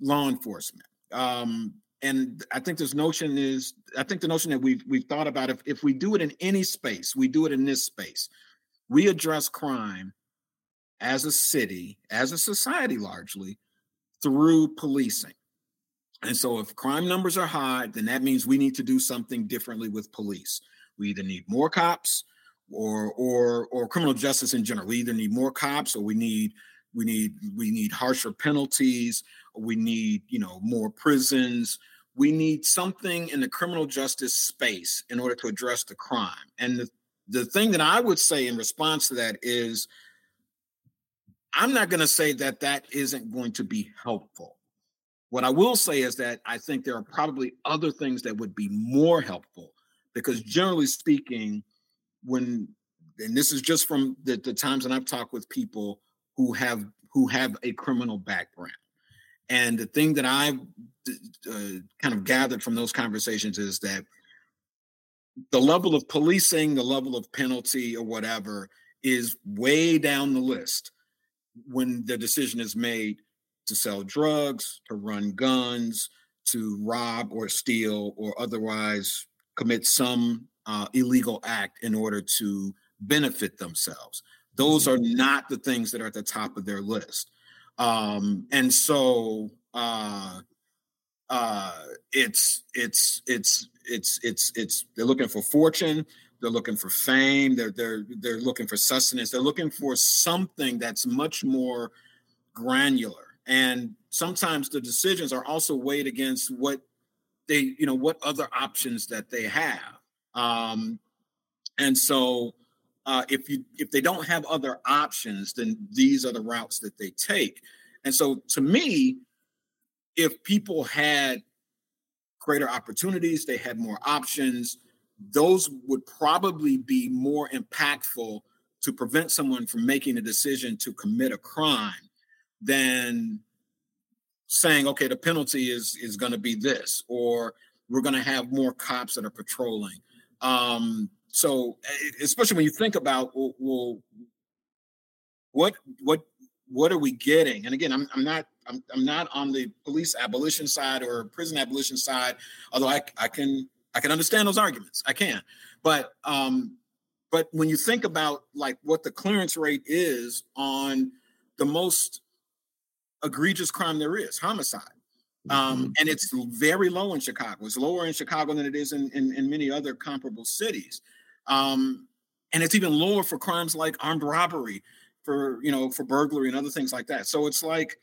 law enforcement. Um, and I think this notion is, I think the notion that we've we've thought about if if we do it in any space, we do it in this space. We address crime as a city, as a society, largely through policing. And so, if crime numbers are high, then that means we need to do something differently with police. We either need more cops, or or or criminal justice in general. We either need more cops, or we need we need we need harsher penalties, or we need you know more prisons. We need something in the criminal justice space in order to address the crime. And the, the thing that I would say in response to that is, I'm not going to say that that isn't going to be helpful what I will say is that I think there are probably other things that would be more helpful because generally speaking, when and this is just from the, the times that I've talked with people who have who have a criminal background. And the thing that I've uh, kind of gathered from those conversations is that the level of policing, the level of penalty or whatever is way down the list when the decision is made to sell drugs, to run guns, to rob or steal or otherwise commit some uh, illegal act in order to benefit themselves. Those are not the things that are at the top of their list. Um, and so uh, uh, it's it's it's it's it's it's they're looking for fortune, they're looking for fame, they're they're they're looking for sustenance, they're looking for something that's much more granular and sometimes the decisions are also weighed against what they you know what other options that they have. Um and so uh if you if they don't have other options then these are the routes that they take. And so to me if people had greater opportunities they had more options those would probably be more impactful to prevent someone from making a decision to commit a crime than saying, okay, the penalty is is going to be this, or we're going to have more cops that are patrolling. Um, so, especially when you think about, well, well, what what what are we getting? And again, I'm I'm not I'm I'm not on the police abolition side or prison abolition side, although I I can I can understand those arguments. I can, but um, but when you think about like what the clearance rate is on the most egregious crime there is homicide. Um, mm-hmm. and it's very low in Chicago. It's lower in Chicago than it is in, in, in many other comparable cities. Um, and it's even lower for crimes like armed robbery, for you know, for burglary and other things like that. So it's like,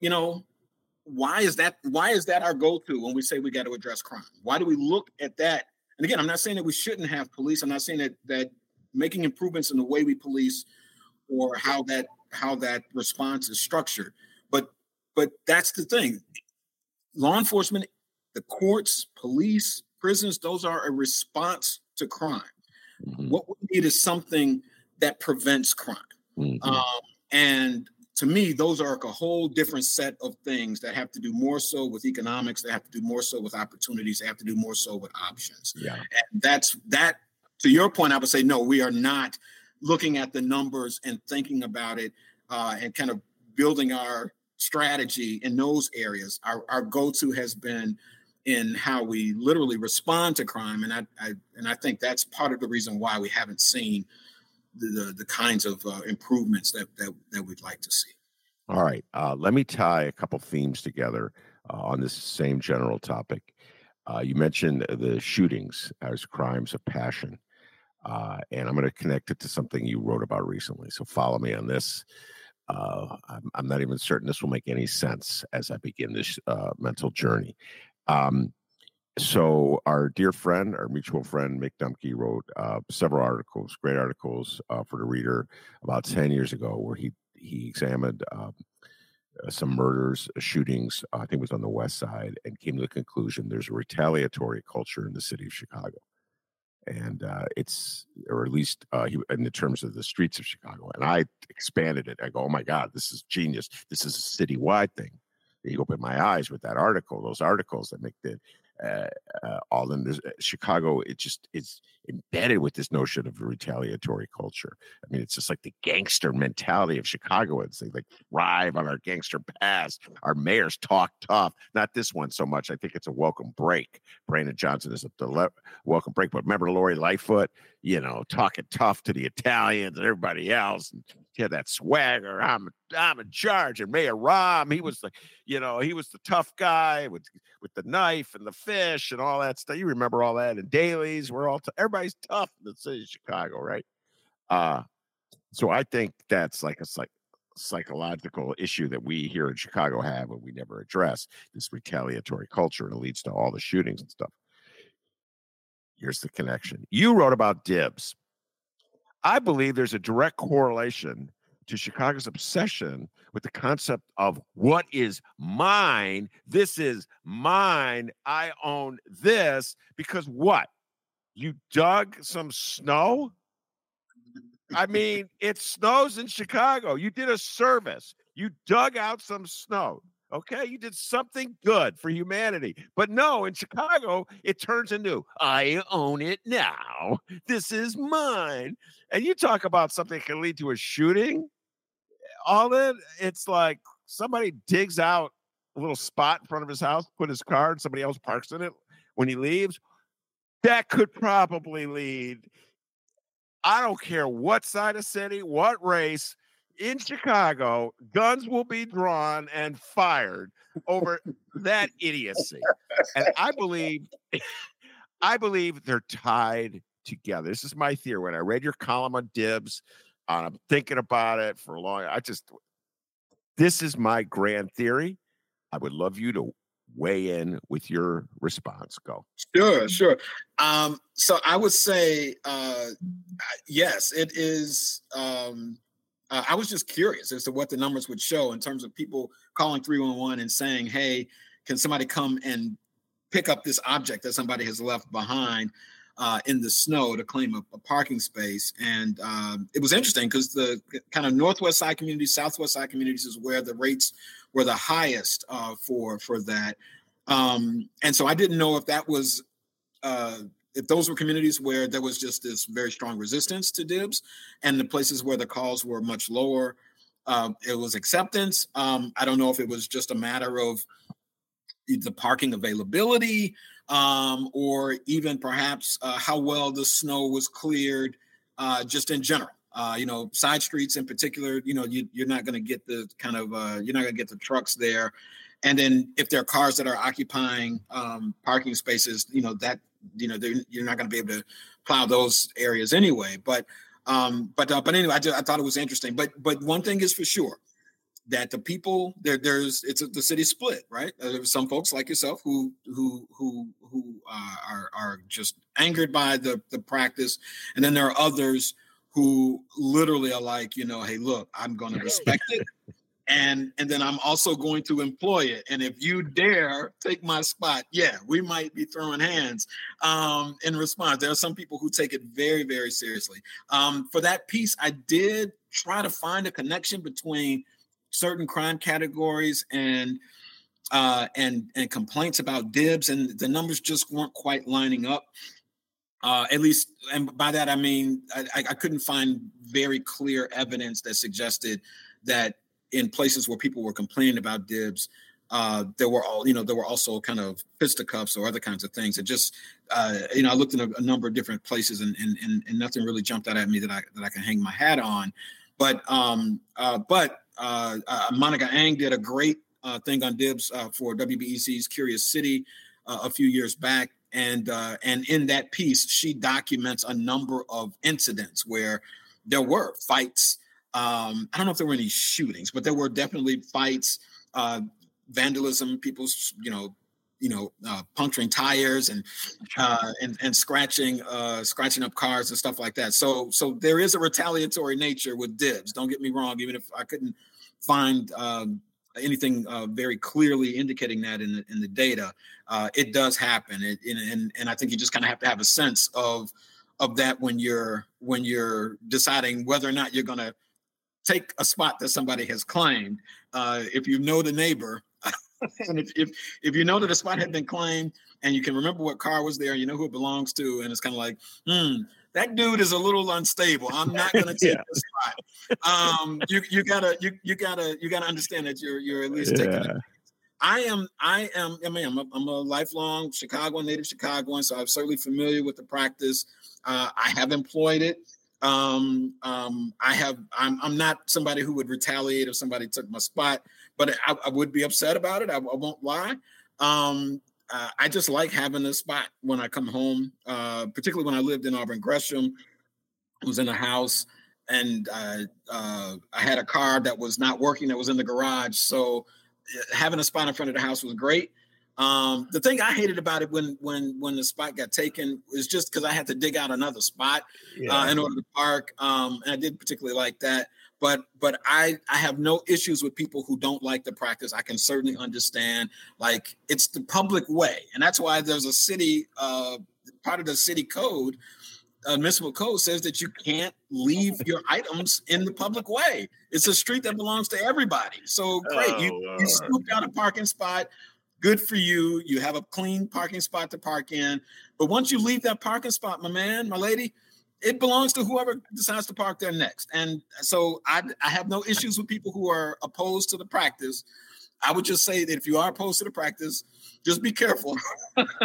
you know, why is that? Why is that our go-to when we say we got to address crime? Why do we look at that? And again, I'm not saying that we shouldn't have police. I'm not saying that that making improvements in the way we police or how that how that response is structured. But but that's the thing. Law enforcement, the courts, police, prisons, those are a response to crime. Mm-hmm. What we need is something that prevents crime. Mm-hmm. Um, and to me, those are a whole different set of things that have to do more so with economics, they have to do more so with opportunities, they have to do more so with options. Yeah. And that's that to your point, I would say no, we are not looking at the numbers and thinking about it uh, and kind of building our strategy in those areas. Our, our go-to has been in how we literally respond to crime, and I, I and I think that's part of the reason why we haven't seen the the, the kinds of uh, improvements that, that that we'd like to see.
All right, uh, let me tie a couple themes together uh, on this same general topic. Uh, you mentioned the shootings as crimes of passion. Uh, and I'm going to connect it to something you wrote about recently. So follow me on this. Uh, I'm, I'm, not even certain this will make any sense as I begin this uh, mental journey. Um, so our dear friend, our mutual friend Mick Dumke wrote uh, several articles, great articles uh, for the reader about 10 years ago, where he he examined um, uh, some murders, shootings, I think it was on the west side, and came to the conclusion there's a retaliatory culture in the city of Chicago and uh, it's or at least uh, in the terms of the streets of Chicago. And I expanded it. I go, oh my God, this is genius. This is a citywide thing. he opened my eyes with that article. Those articles that make the uh, uh, all in this, uh, Chicago, it just it's embedded with this notion of retaliatory culture. I mean, it's just like the gangster mentality of Chicagoans. They like thrive on our gangster past. Our mayors talk tough. Not this one so much. I think it's a welcome break. Brandon Johnson is a dele- welcome break. But remember Lori Lightfoot, you know, talking tough to the Italians and everybody else. And he had that swagger. I'm I'm in charge. And Mayor Rahm, he was the, you know, he was the tough guy with with the knife and the fish and all that stuff. You remember all that? And Daleys, we're all t- everybody's tough in the city of Chicago, right? Uh so I think that's like a like psychological issue that we here in Chicago have and we never address this retaliatory culture and it leads to all the shootings and stuff. Here's the connection. You wrote about dibs. I believe there's a direct correlation to Chicago's obsession with the concept of what is mine. This is mine. I own this because what? You dug some snow? I mean, it snows in Chicago. You did a service. You dug out some snow. Okay, you did something good for humanity. But no, in Chicago, it turns into I own it now. This is mine. And you talk about something that can lead to a shooting. All in, it's like somebody digs out a little spot in front of his house, put his car, and somebody else parks in it when he leaves. That could probably lead. I don't care what side of city, what race in Chicago, guns will be drawn and fired over that idiocy. And I believe, [laughs] I believe they're tied together. This is my theory. When I read your column on dibs, I'm thinking about it for a long. I just, this is my grand theory. I would love you to weigh in with your response. Go.
Sure, sure. Um, so I would say, uh, yes, it is. Um, uh, I was just curious as to what the numbers would show in terms of people calling 311 and saying, hey, can somebody come and pick up this object that somebody has left behind uh, in the snow to claim a, a parking space? And um, it was interesting because the kind of northwest side communities, southwest side communities is where the rates were the highest uh, for for that. Um, and so I didn't know if that was uh, if those were communities where there was just this very strong resistance to dibs and the places where the calls were much lower uh, it was acceptance. Um, i don't know if it was just a matter of the parking availability um, or even perhaps uh, how well the snow was cleared uh, just in general. Uh, you know side streets in particular you know you, are not going to get the kind of uh, you're not going to get the trucks there. And then if there are cars that are occupying um, parking spaces you know that you know you're not going to be able to plow those areas anyway. But um, but uh, but anyway, I, just, I thought it was interesting. But but one thing is for sure that the people there there's it's a, the city split right uh, there's some folks like yourself who who who who uh, are are just angered by the the practice and then there are others who literally are like you know hey look i'm going to respect it and and then I'm also going to employ it. And if you dare take my spot, yeah, we might be throwing hands um, in response. There are some people who take it very very seriously. Um, for that piece, I did try to find a connection between certain crime categories and uh, and and complaints about dibs, and the numbers just weren't quite lining up. Uh, at least, and by that I mean I, I couldn't find very clear evidence that suggested that in places where people were complaining about dibs, uh, there were all you know there were also kind of fisticuffs or other kinds of things. It just uh, you know I looked in a, a, number of different places and, and and and nothing really jumped out at me that I that I can hang my hat on. But um, uh, but uh, uh, Monica Eng did a great uh, thing on dibs for WBEZ's Curious City a few years back, and and in that piece she documents a number of incidents where there were fights um, I don't know if there were any shootings, but there were definitely fights, uh, vandalism, people's, you know, you know, uh, puncturing tires and uh, and and scratching uh, scratching up cars and stuff like that. So so there is a retaliatory nature with dibs. Don't get me wrong. Even if I couldn't find um, anything uh, very clearly indicating that in the, in the data, uh, it does happen. It, and, and and I think you just kind of have to have a sense of of that when you're when you're deciding whether or not you're going to take a spot that somebody has claimed. Uh, if you know the neighbor [laughs] and if, if if you know that a spot had been claimed and you can remember what car was there, you know who it belongs to, and it's kind of like, hmm, that dude is a little unstable. I'm not going [laughs] to take yeah. the spot. Um, you you gotta you you gotta you gotta understand that you're you're at least yeah. taking. It. I am I am I mean I'm a, I'm a lifelong Chicago native Chicagoan, so I'm certainly familiar with the practice. Uh, I have employed it. Um, um, I have I'm I'm not somebody who would retaliate if somebody took my spot, but I, I would be upset about it. I, I won't lie. Um, uh, I just like having a spot when I come home, uh, particularly when I lived in Auburn Gresham. I was in a house and uh, uh, I had a car that was not working that was in the garage. So uh, having a spot in front of the house was great. Um, the thing I hated about it when when when the spot got taken was just because I had to dig out another spot uh, yeah. uh, in order to park, um, and I didn't particularly like that. But but I I have no issues with people who don't like the practice. I can certainly understand. Like it's the public way, and that's why there's a city uh, part of the city code uh, municipal code says that you can't leave [laughs] your items in the public way. It's a street that belongs to everybody. So great, oh, you, you scooped out a parking spot good for you. You have a clean parking spot to park in. But once you leave that parking spot, my man, my lady, it belongs to whoever decides to park there next. And so I, I have no issues with people who are opposed to the practice. I would just say that if you are opposed to the practice, just be careful.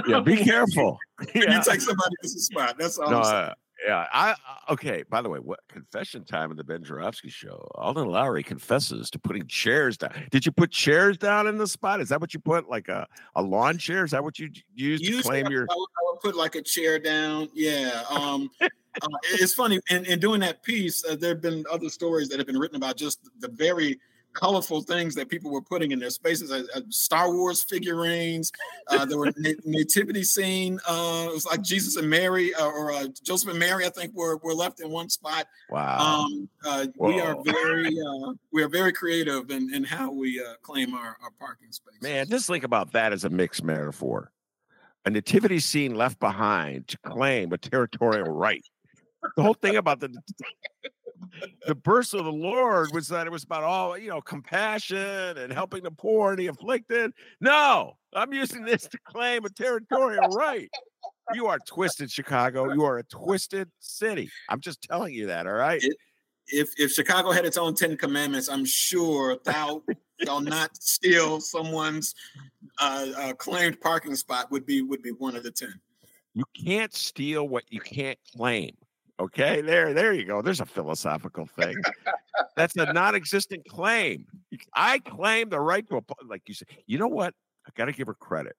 yeah, be [laughs] careful.
yeah. You take somebody else's spot. That's all. No,
yeah, I okay. By the way, what confession time in the Ben Joravsky show? Alden Loury confesses to putting chairs down. Did you put chairs down in the spot? Is that what you put? Like a, a lawn chair? Is that what you used to claim your?
I would, I would, put like a chair down. Yeah. Um, [laughs] uh, it's funny in, in doing that piece. Uh, there have been other stories that have been written about just the very colorful things that people were putting in their spaces. Uh, uh, Star Wars figurines. Uh, there were na- [laughs] nativity scene. Uh, it was like Jesus and Mary, uh, or uh, Joseph and Mary. I think were were left in one spot.
Wow.
Um, we are [laughs] very we are very creative in, in how we claim our, our parking space.
Man, just think about that as a mixed metaphor. A nativity scene left behind to claim a territorial right. The whole thing about the the birth of the Lord was that it was about all, you know, compassion and helping the poor and the afflicted. No, I'm using this to claim a territorial right. You are twisted, Chicago. You are a twisted city. I'm just telling you that. All right. It,
if if Chicago had its own Ten Commandments, I'm sure thou shall not steal someone's uh, uh, claimed parking spot would be would be one of the ten.
You can't steal what you can't claim. Okay, there, there you go. There's a philosophical thing. That's a non-existent claim. I claim the right to a like you said. You know what? I got to give her credit.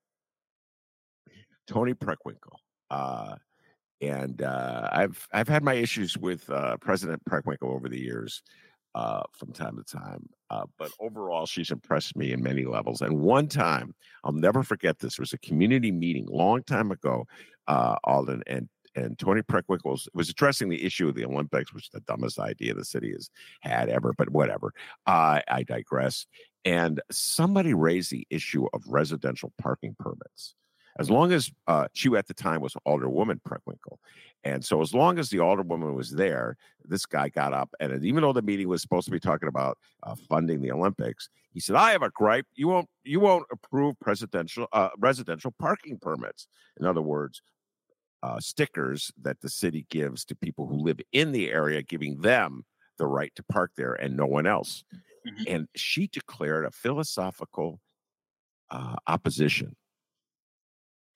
Toni Preckwinkle. Uh, and uh, I've I've had my issues with uh, President Preckwinkle over the years, uh, from time to time. Uh, but overall, she's impressed me in many levels. And one time, I'll never forget this. It was a community meeting long time ago, uh, Alden, and and Toni Preckwinkle was addressing the issue of the Olympics, which is the dumbest idea the city has had ever, but whatever. Uh, I digress. And somebody raised the issue of residential parking permits. As long as uh, she at the time was Alderwoman Preckwinkle. And so, as long as the Alderwoman was there, this guy got up. And even though the meeting was supposed to be talking about uh, funding the Olympics, he said, I have a gripe. You won't, you won't approve presidential, uh, residential parking permits. In other words, uh, stickers that the city gives to people who live in the area, giving them the right to park there and no one else. Mm-hmm. And she declared a philosophical uh, opposition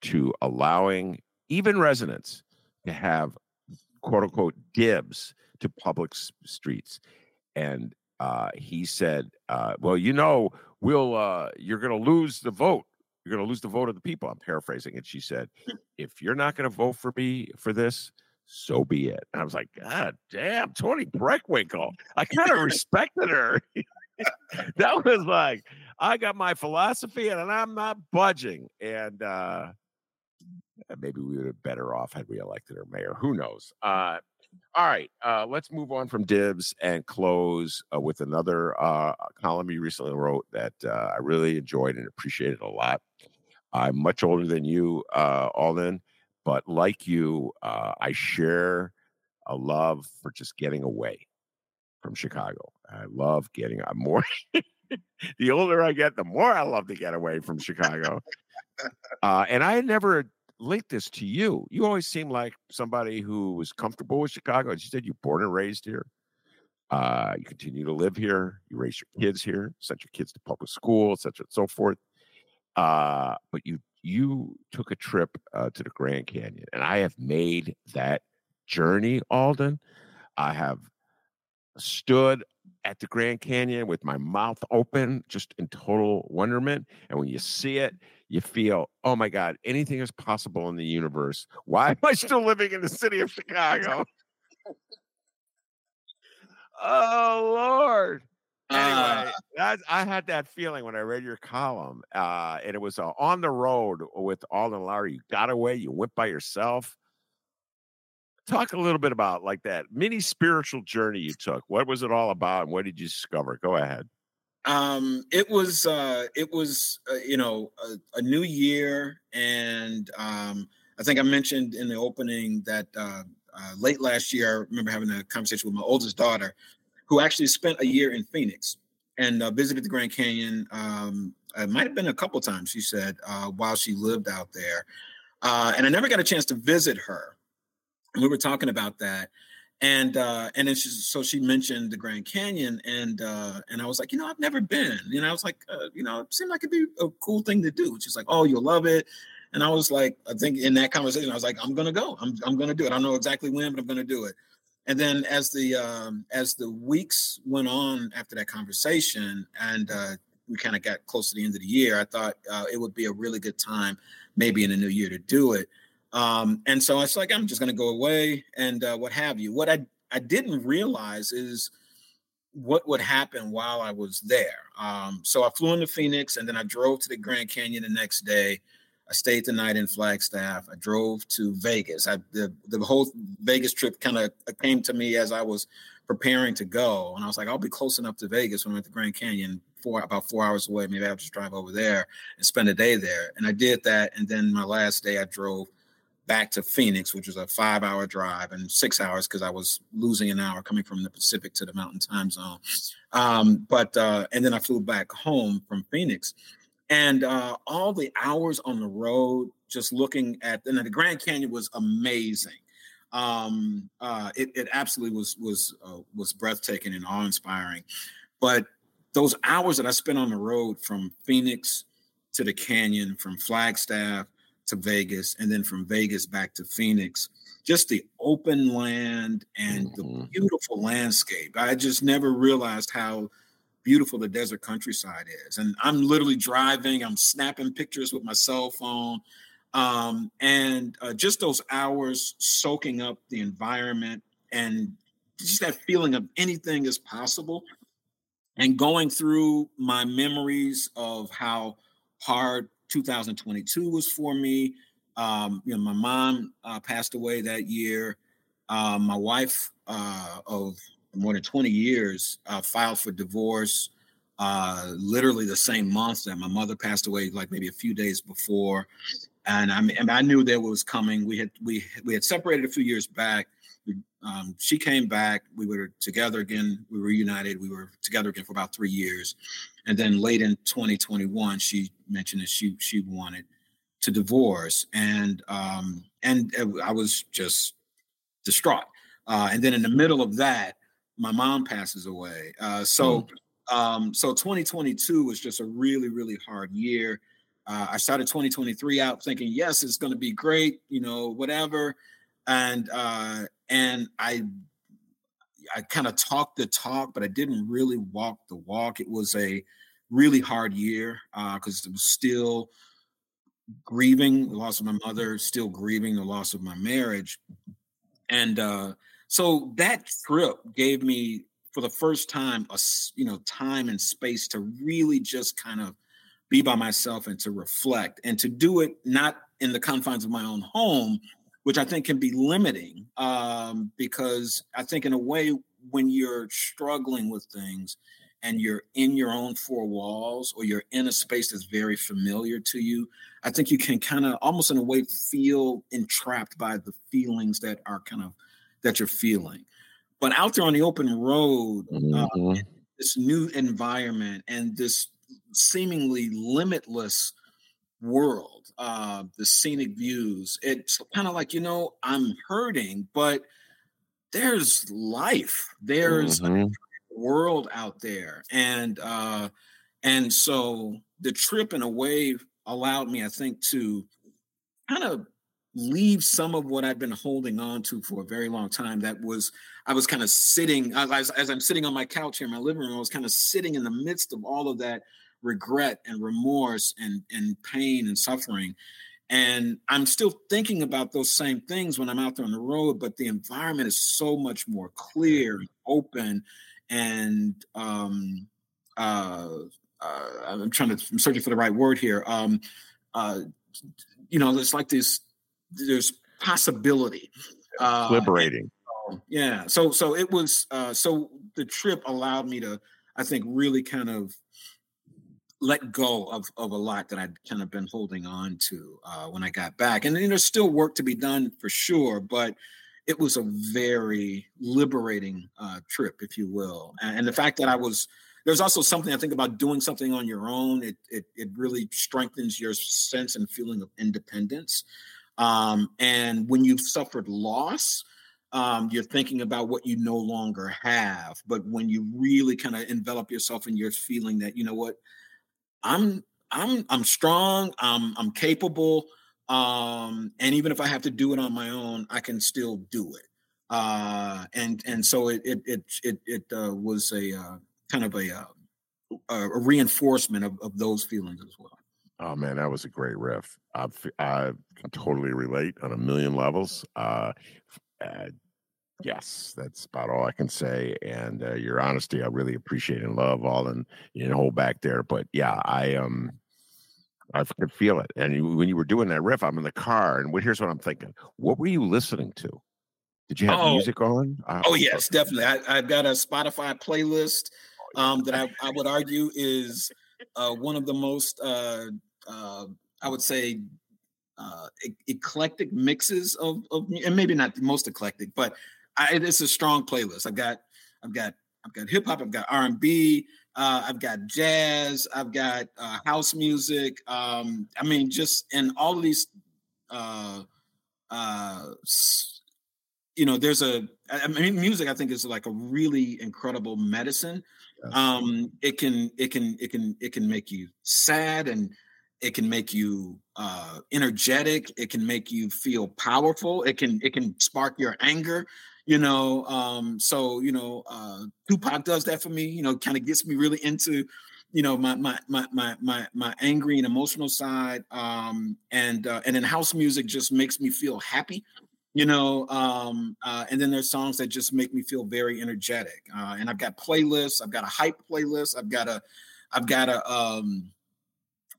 to allowing even residents to have quote unquote dibs to public streets. And uh, he said, uh, "Well, you know, we'll uh, you're going to lose the vote you're going to lose the vote of the people. I'm paraphrasing it. She said, if you're not going to vote for me for this, so be it. And I was like, God damn, Toni Preckwinkle. I kind of respected her. [laughs] that was like, I got my philosophy and I'm not budging. And uh maybe we would have better off had we elected her mayor. Who knows? Uh all right, uh, let's move on from dibs and close uh, with another uh, column you recently wrote that uh, I really enjoyed and appreciated a lot. I'm much older than you, uh, Alden, but like you, uh, I share a love for just getting away from Chicago. I love getting. I'm more. [laughs] the older I get, the more I love to get away from Chicago. Uh, and I never linked this to you. You always seem like somebody who was comfortable with Chicago. As you said, you were born and raised here. Uh, you continue to live here. You raise your kids here, sent your kids to public school, etc., and so forth. Uh, but you you took a trip uh, to the Grand Canyon, and I have made that journey, Alden. I have stood at the Grand Canyon with my mouth open, just in total wonderment. And when you see it, you feel, oh my God, anything is possible in the universe. Why am I still living in the city of Chicago? oh Lord. Anyway, uh, I had that feeling when I read your column, uh, and it was uh, on the road with Alden Loury. You got away, you went by yourself. Talk a little bit about like that mini spiritual journey you took. What was it all about, and what did you discover? Go ahead.
Um, it was uh, it was uh, you know a, a, new year, and um, I think I mentioned in the opening that uh, uh, late last year, I remember having a conversation with my oldest daughter, who actually spent a year in Phoenix and uh, visited the Grand Canyon. Um, it might have been a couple times, she said, uh, while she lived out there. And I never got a chance to visit her. We were talking about that. And uh, and then she, so she mentioned the Grand Canyon, and uh, and I was like, you know, I've never been. You know, I was like, uh, you know, it seemed like it'd be a cool thing to do. She's like, oh, you'll love it. And I was like, I think in that conversation, I was like, I'm gonna go. I'm I'm gonna do it. I don't know exactly when, but I'm gonna do it. And then as the um, as the weeks went on after that conversation, and uh, we kind of got close to the end of the year, I thought uh, it would be a really good time, maybe in the new year, to do it. Um, and so I was like, I'm just going to go away and uh, what have you. What I I didn't realize is what would happen while I was there. Um, so I flew into Phoenix, and then I drove to the Grand Canyon the next day. I stayed the night in Flagstaff. I drove to Vegas. I, the the whole Vegas trip kind of came to me as I was preparing to go, and I was like, I'll be close enough to Vegas when I'm at the Grand Canyon, four about four hours away. Maybe I'll just drive over there and spend a day there. And I did that, and then my last day, I drove back to Phoenix, which was a five hour drive and six hours because I was losing an hour coming from the Pacific to the Mountain Time Zone. Um, but uh, and then I flew back home from Phoenix and uh, all the hours on the road, just looking at and the Grand Canyon was amazing. Um, uh, it, it absolutely was was uh, was breathtaking and awe inspiring. But those hours that I spent on the road from Phoenix to the canyon, from Flagstaff to Vegas, and then from Vegas back to Phoenix, just the open land and mm-hmm. the beautiful landscape. I just never realized how beautiful the desert countryside is. And I'm literally driving, I'm snapping pictures with my cell phone. Um, and uh, just those hours soaking up the environment and just that feeling of anything is possible. And going through my memories of how hard 2022 was for me. Um, you know, my mom uh, passed away that year. Uh, my wife uh, of more than 20 years, uh, filed for divorce uh, literally the same month that my mother passed away, like maybe a few days before. And I mean, I knew that was coming. We had we we had separated a few years back. Um, she came back. We were together again. We were reunited. We were together again for about three years, and then late in 2021, she mentioned that she she wanted to divorce, and um, and I was just distraught. Uh, and then in the middle of that, my mom passes away. Uh, so, mm. um, so 2022 was just a really, really hard year. Uh, I started 2023 out thinking, yes, it's going to be great, you know, whatever, and uh, and I I kind of talked the talk, but I didn't really walk the walk. It was a really hard year because uh, it was still grieving the loss of my mother, still grieving the loss of my marriage, and uh, so that trip gave me, for the first time, a you know time and space to really just kind of be by myself and to reflect and to do it not in the confines of my own home, which I think can be limiting um, because I think in a way when you're struggling with things and you're in your own four walls or you're in a space that's very familiar to you, I think you can kind of almost in a way feel entrapped by the feelings that are kind of that you're feeling. But out there on the open road, uh, mm-hmm. uh, this new environment and this seemingly limitless world, uh, the scenic views. It's kind of like, you know, I'm hurting, but there's life. There's mm-hmm. a world out there. And uh and so the trip in a way allowed me, I think, to kind of leave some of what I'd been holding on to for a very long time. That was, I was kind of sitting, as, as I'm sitting on my couch here in my living room, I was kind of sitting in the midst of all of that regret and remorse and, and pain and suffering. And I'm still thinking about those same things when I'm out there on the road, but the environment is so much more clear and open. And um, uh, uh, I'm trying to, I'm searching for the right word here. Um, uh, you know, it's like this, there's possibility.
Uh, Liberating.
Yeah. So, so it was, uh, so the trip allowed me to, I think, really kind of let go of, of a lot that I'd kind of been holding on to uh, when I got back. And, and there's still work to be done for sure, but it was a very liberating uh, trip, if you will. And, and, the fact that I was, there's also something I think about doing something on your own. It, it, it really strengthens your sense and feeling of independence. Um, and when you've suffered loss, um, you're thinking about what you no longer have. But when you really kind of envelop yourself in your feeling that, you know what, I'm I'm I'm strong. I'm I'm capable. Um, and even if I have to do it on my own, I can still do it. Uh, and and so it it it it, it uh, was a uh, kind of a, uh, a reinforcement of, of those feelings as well.
Oh man, that was a great riff. I, I can totally relate on a million levels. Uh, uh, Yes, that's about all I can say. And uh, your honesty, I really appreciate and love all and you know hold back there. But yeah, I um I could feel it. And you, when you were doing that riff, I'm in the car, and here's what I'm thinking: What were you listening to? Did you have oh, music on?
Oh, oh yes, definitely. I, have got a Spotify playlist oh, um, that I, I would argue is uh, one of the most uh, uh, I would say uh, e- eclectic mixes of, of, and maybe not the most eclectic, but I, it's a strong playlist. I've got, I've got, I've got hip hop. I've got R and B. Uh, I've got jazz. I've got uh, house music. Um, I mean, just and all of these. Uh, uh, you know, there's a. I mean, music. I think is like a really incredible medicine. Yes. Um, it can, it can, it can, it can make you sad and it can make you uh energetic it can make you feel powerful it can it can spark your anger you know um so you know uh tupac does that for me you know kind of gets me really into you know my my my my my, my angry and emotional side um and uh, and then house music just makes me feel happy you know um uh, and then there's songs that just make me feel very energetic uh, and i've got playlists i've got a hype playlist i've got a i've got a um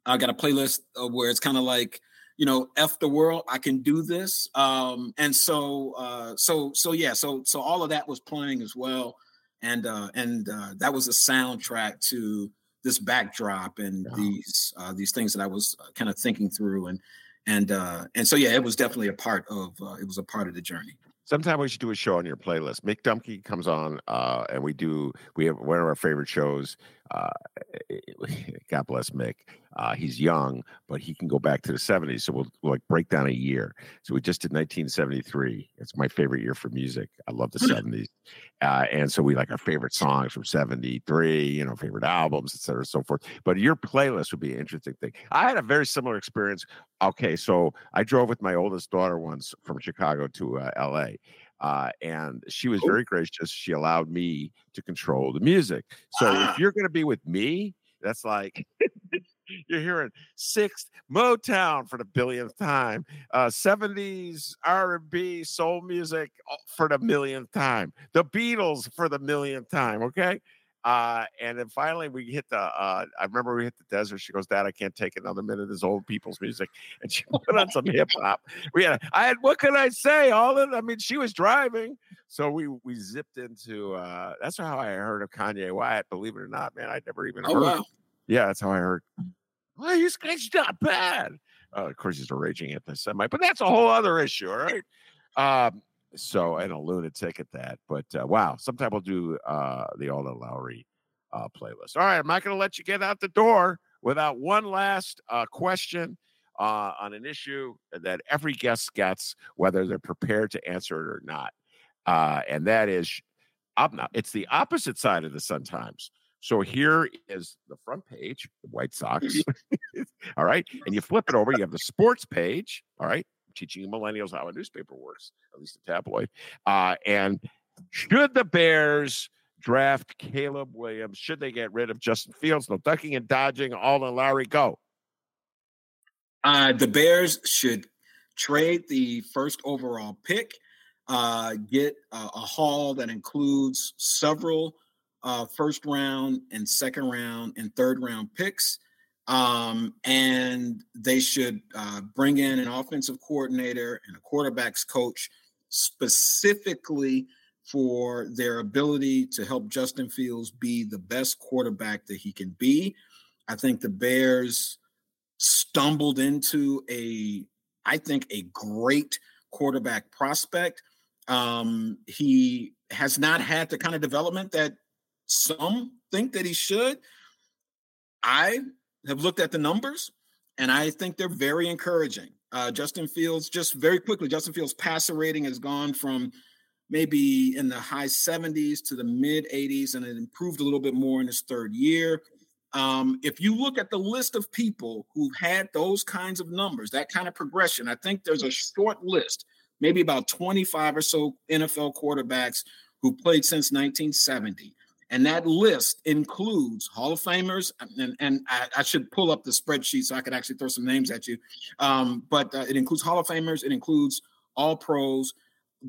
i got a playlist where it's kind of like you know, F the world, I can do this. Um, and so, uh, so, so yeah, so, so all of that was playing as well. And, uh, and, uh, that was a soundtrack to this backdrop and yeah. these, uh, these things that I was uh, kind of thinking through. And, and, uh, and so, yeah, it was definitely a part of, uh, it was a part of the journey.
Sometime we should do a show on your playlist. Mick Dumke comes on, uh, and we do. We have one of our favorite shows. Uh, [laughs] God bless Mick. Uh, he's young, but he can go back to the 70s. So we'll, we'll, like break down a year. So we just did 1973. It's my favorite year for music. I love the 70s. Uh, and so we like our favorite songs from 73, you know, favorite albums, et cetera, so forth. But your playlist would be an interesting thing. I had a very similar experience. Okay. So I drove with my oldest daughter once from Chicago to uh, LA. Uh, and she was very gracious. She allowed me to control the music. So ah. if you're going to be with me, that's like [laughs] you're hearing sixth Motown for the billionth time, uh, 70s R&B soul music for the millionth time, the Beatles for the millionth time. Okay. Uh, and then finally we hit the, uh, I remember we hit the desert. She goes, Dad, I can't take another minute of this old people's music. And she [laughs] put on some hip hop. We had, I had, what can I say? All of, I mean, she was driving. So we, we zipped into, uh, that's how I heard of Kanye West, believe it or not, man. I'd never even oh, heard. Wow. Yeah, that's how I heard. Well, this guy's not bad. Uh, of course, he's a raging anti-Semite, but that's a whole other issue, all right? Um, so, and a lunatic at that. But uh, wow, sometime we'll do uh, the Alden Loury uh, playlist. All right, I'm not going to let you get out the door without one last uh, question uh, on an issue that every guest gets, whether they're prepared to answer it or not. Uh, and that is, I'm not, it's the opposite side of the Sun Times. So here is the front page, the White Sox. [laughs] all right. And you flip it over, you have the sports page. All right. Teaching millennials how a newspaper works, at least a tabloid. Uh, and should the Bears draft Caleb Williams? Should they get rid of Justin Fields? No ducking and dodging. Alden Loury, go.
Uh, the Bears should trade the first overall pick, uh, get uh, a haul that includes several uh, first round and second round and third round picks. Um, and they should uh, bring in an offensive coordinator and a quarterbacks coach specifically for their ability to help Justin Fields be the best quarterback that he can be. I think the Bears stumbled into a, I think, a great quarterback prospect. Um, he has not had the kind of development that some think that he should. I have looked at the numbers and I think they're very encouraging. Uh, Justin Fields, just very quickly, Justin Fields' passer rating has gone from maybe in the high 70s to the mid 80s, and it improved a little bit more in his third year. Um, if you look at the list of people who've had those kinds of numbers, that kind of progression, I think there's a short list, maybe about 25 or so NFL quarterbacks who played since 1970. And that list includes Hall of Famers, and, and I, I, should pull up the spreadsheet so I could actually throw some names at you. Um, but uh, it includes Hall of Famers, it includes All Pros.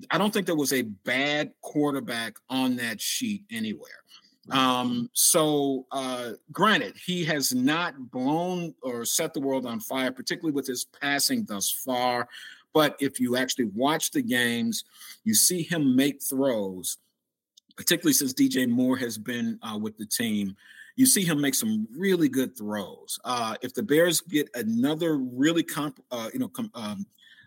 I don't think there was a bad quarterback on that sheet anywhere. Um, so, uh, granted, he has not blown or set the world on fire, particularly with his passing thus far. But if you actually watch the games, you see him make throws particularly since DJ Moore has been uh, with the team. You see him make some really good throws. Uh, if the Bears get another really comp, uh, you know, com- um,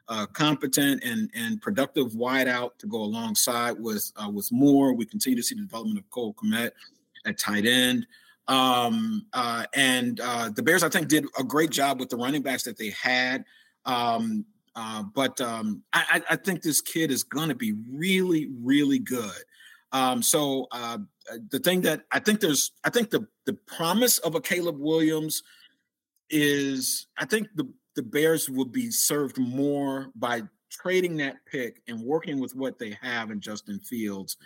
uh, competent and and productive wideout to go alongside with uh, with Moore, we continue to see the development of Cole Kmet at tight end. Um, uh, and the Bears, I think, did a great job with the running backs that they had. Um, but um, I, I, think this kid is going to be really, really good. Um, so uh, the thing that I think there's, I think the the promise of a Caleb Williams is, I think the the Bears will be served more by trading that pick and working with what they have in Justin Fields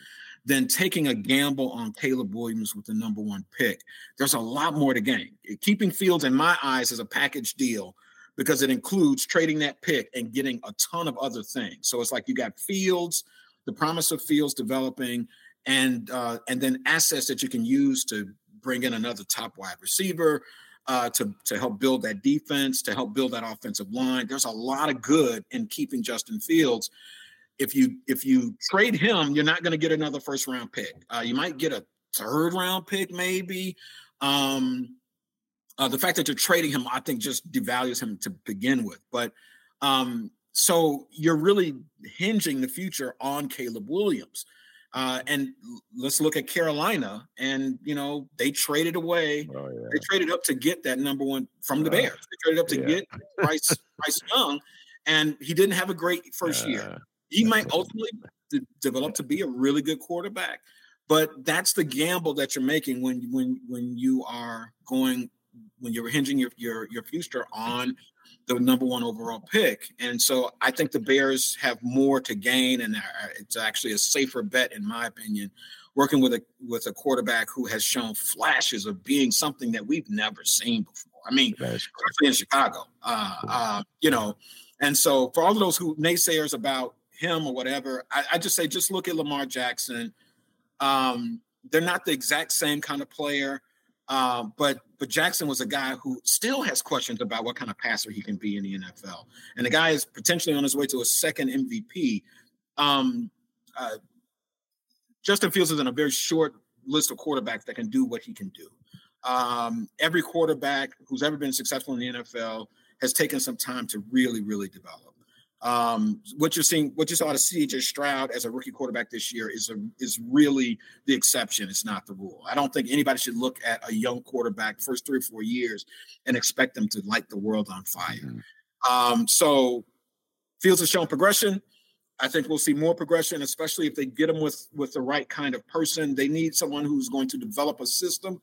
than taking a gamble on Caleb Williams with the number one pick. There's a lot more to gain. Keeping Fields, in my eyes, is a package deal because it includes trading that pick and getting a ton of other things. So it's like you got Fields, the promise of Fields developing, and uh, and then assets that you can use to bring in another top wide receiver. Uh, to to help build that defense, to help build that offensive line. There's a lot of good in keeping Justin Fields. If you if you trade him, you're not going to get another first round pick. Uh, you might get a third round pick, maybe. Um, uh, the fact that you're trading him, I think, just devalues him to begin with. But um, so you're really hinging the future on Caleb Williams. Uh, and let's look at Carolina, and you know they traded away, oh, yeah. they traded up to get that number one from the Bears. They traded up to yeah. get Bryce Bryce Young, and he didn't have a great first uh, year. He might [laughs] ultimately develop to be a really good quarterback, but that's the gamble that you're making when when when you are going when you're hinging your your your future on the number one overall pick. And so I think the Bears have more to gain, and it's actually a safer bet, in my opinion, working with a with a quarterback who has shown flashes of being something that we've never seen before. I mean, especially in Chicago, uh, uh, you know. And so for all of those who naysayers about him or whatever, I, I just say just look at Lamar Jackson. Um, they're not the exact same kind of player. Uh, but but Jackson was a guy who still has questions about what kind of passer he can be in the NFL, and the guy is potentially on his way to a second MVP. Um, uh, Justin Fields is in a very short list of quarterbacks that can do what he can do. Um, every quarterback who's ever been successful in the NFL has taken some time to really, really develop. Um, what you're seeing, what you saw to CJ Stroud as a rookie quarterback this year is a is really the exception. It's not the rule. I don't think anybody should look at a young quarterback first three or four years and expect them to light the world on fire. Mm-hmm. Um, so Fields has shown progression. I think we'll see more progression, especially if they get them with with the right kind of person. They need someone who's going to develop a system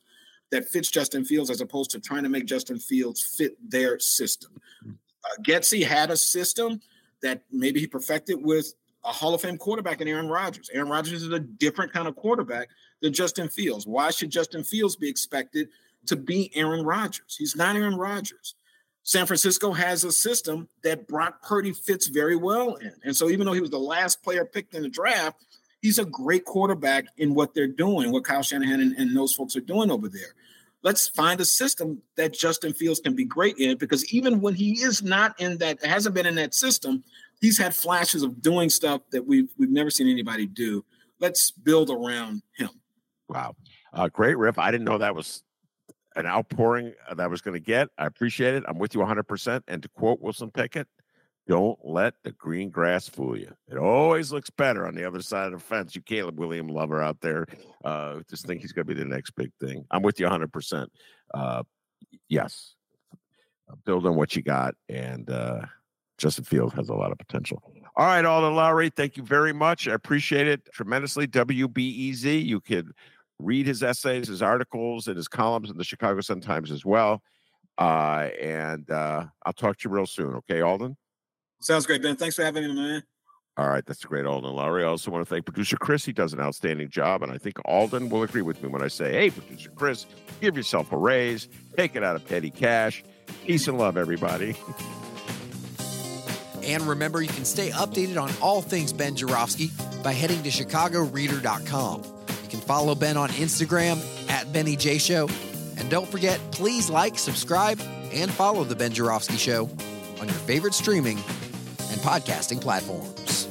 that fits Justin Fields as opposed to trying to make Justin Fields fit their system. Mm-hmm. Uh, Getsy had a system that maybe he perfected with a Hall of Fame quarterback in Aaron Rodgers. Aaron Rodgers is a different kind of quarterback than Justin Fields. Why should Justin Fields be expected to be Aaron Rodgers? He's not Aaron Rodgers. San Francisco has a system that Brock Purdy fits very well in. And so even though he was the last player picked in the draft, he's a great quarterback in what they're doing, what Kyle Shanahan and, and those folks are doing over there let's find a system that Justin Fields can be great in because even when he is not in that, hasn't been in that system, he's had flashes of doing stuff that we've we've never seen anybody do. Let's build around him.
Wow, uh, great riff. I didn't know that was an outpouring that I was going to get. I appreciate it. I'm with you 100. percent And to quote Wilson Pickett, don't let the green grass fool you. It always looks better on the other side of the fence. You Caleb William lover out there, uh, just think he's going to be the next big thing. I'm with you 100%. Uh, yes. Build on what you got. And uh, Justin Fields has a lot of potential. All right, Alden Loury, thank you very much. I appreciate it tremendously. WBEZ, you could read his essays, his articles, and his columns in the Chicago Sun Times as well. Uh, and uh, I'll talk to you real soon. Okay, Alden?
Sounds great, Ben. Thanks for having me, man.
All right, that's a great Alden Loury. I also want to thank producer Chris. He does an outstanding job, and I think Alden will agree with me when I say, "Hey, producer Chris, give yourself a raise, take it out of petty cash." Peace and love, everybody. [laughs]
And remember, you can stay updated on all things Ben Joravsky by heading to ChicagoReader.com. You can follow Ben on Instagram at Benny J Show. And don't forget, please like, subscribe, and follow The Ben Joravsky Show on your favorite streaming and podcasting platforms.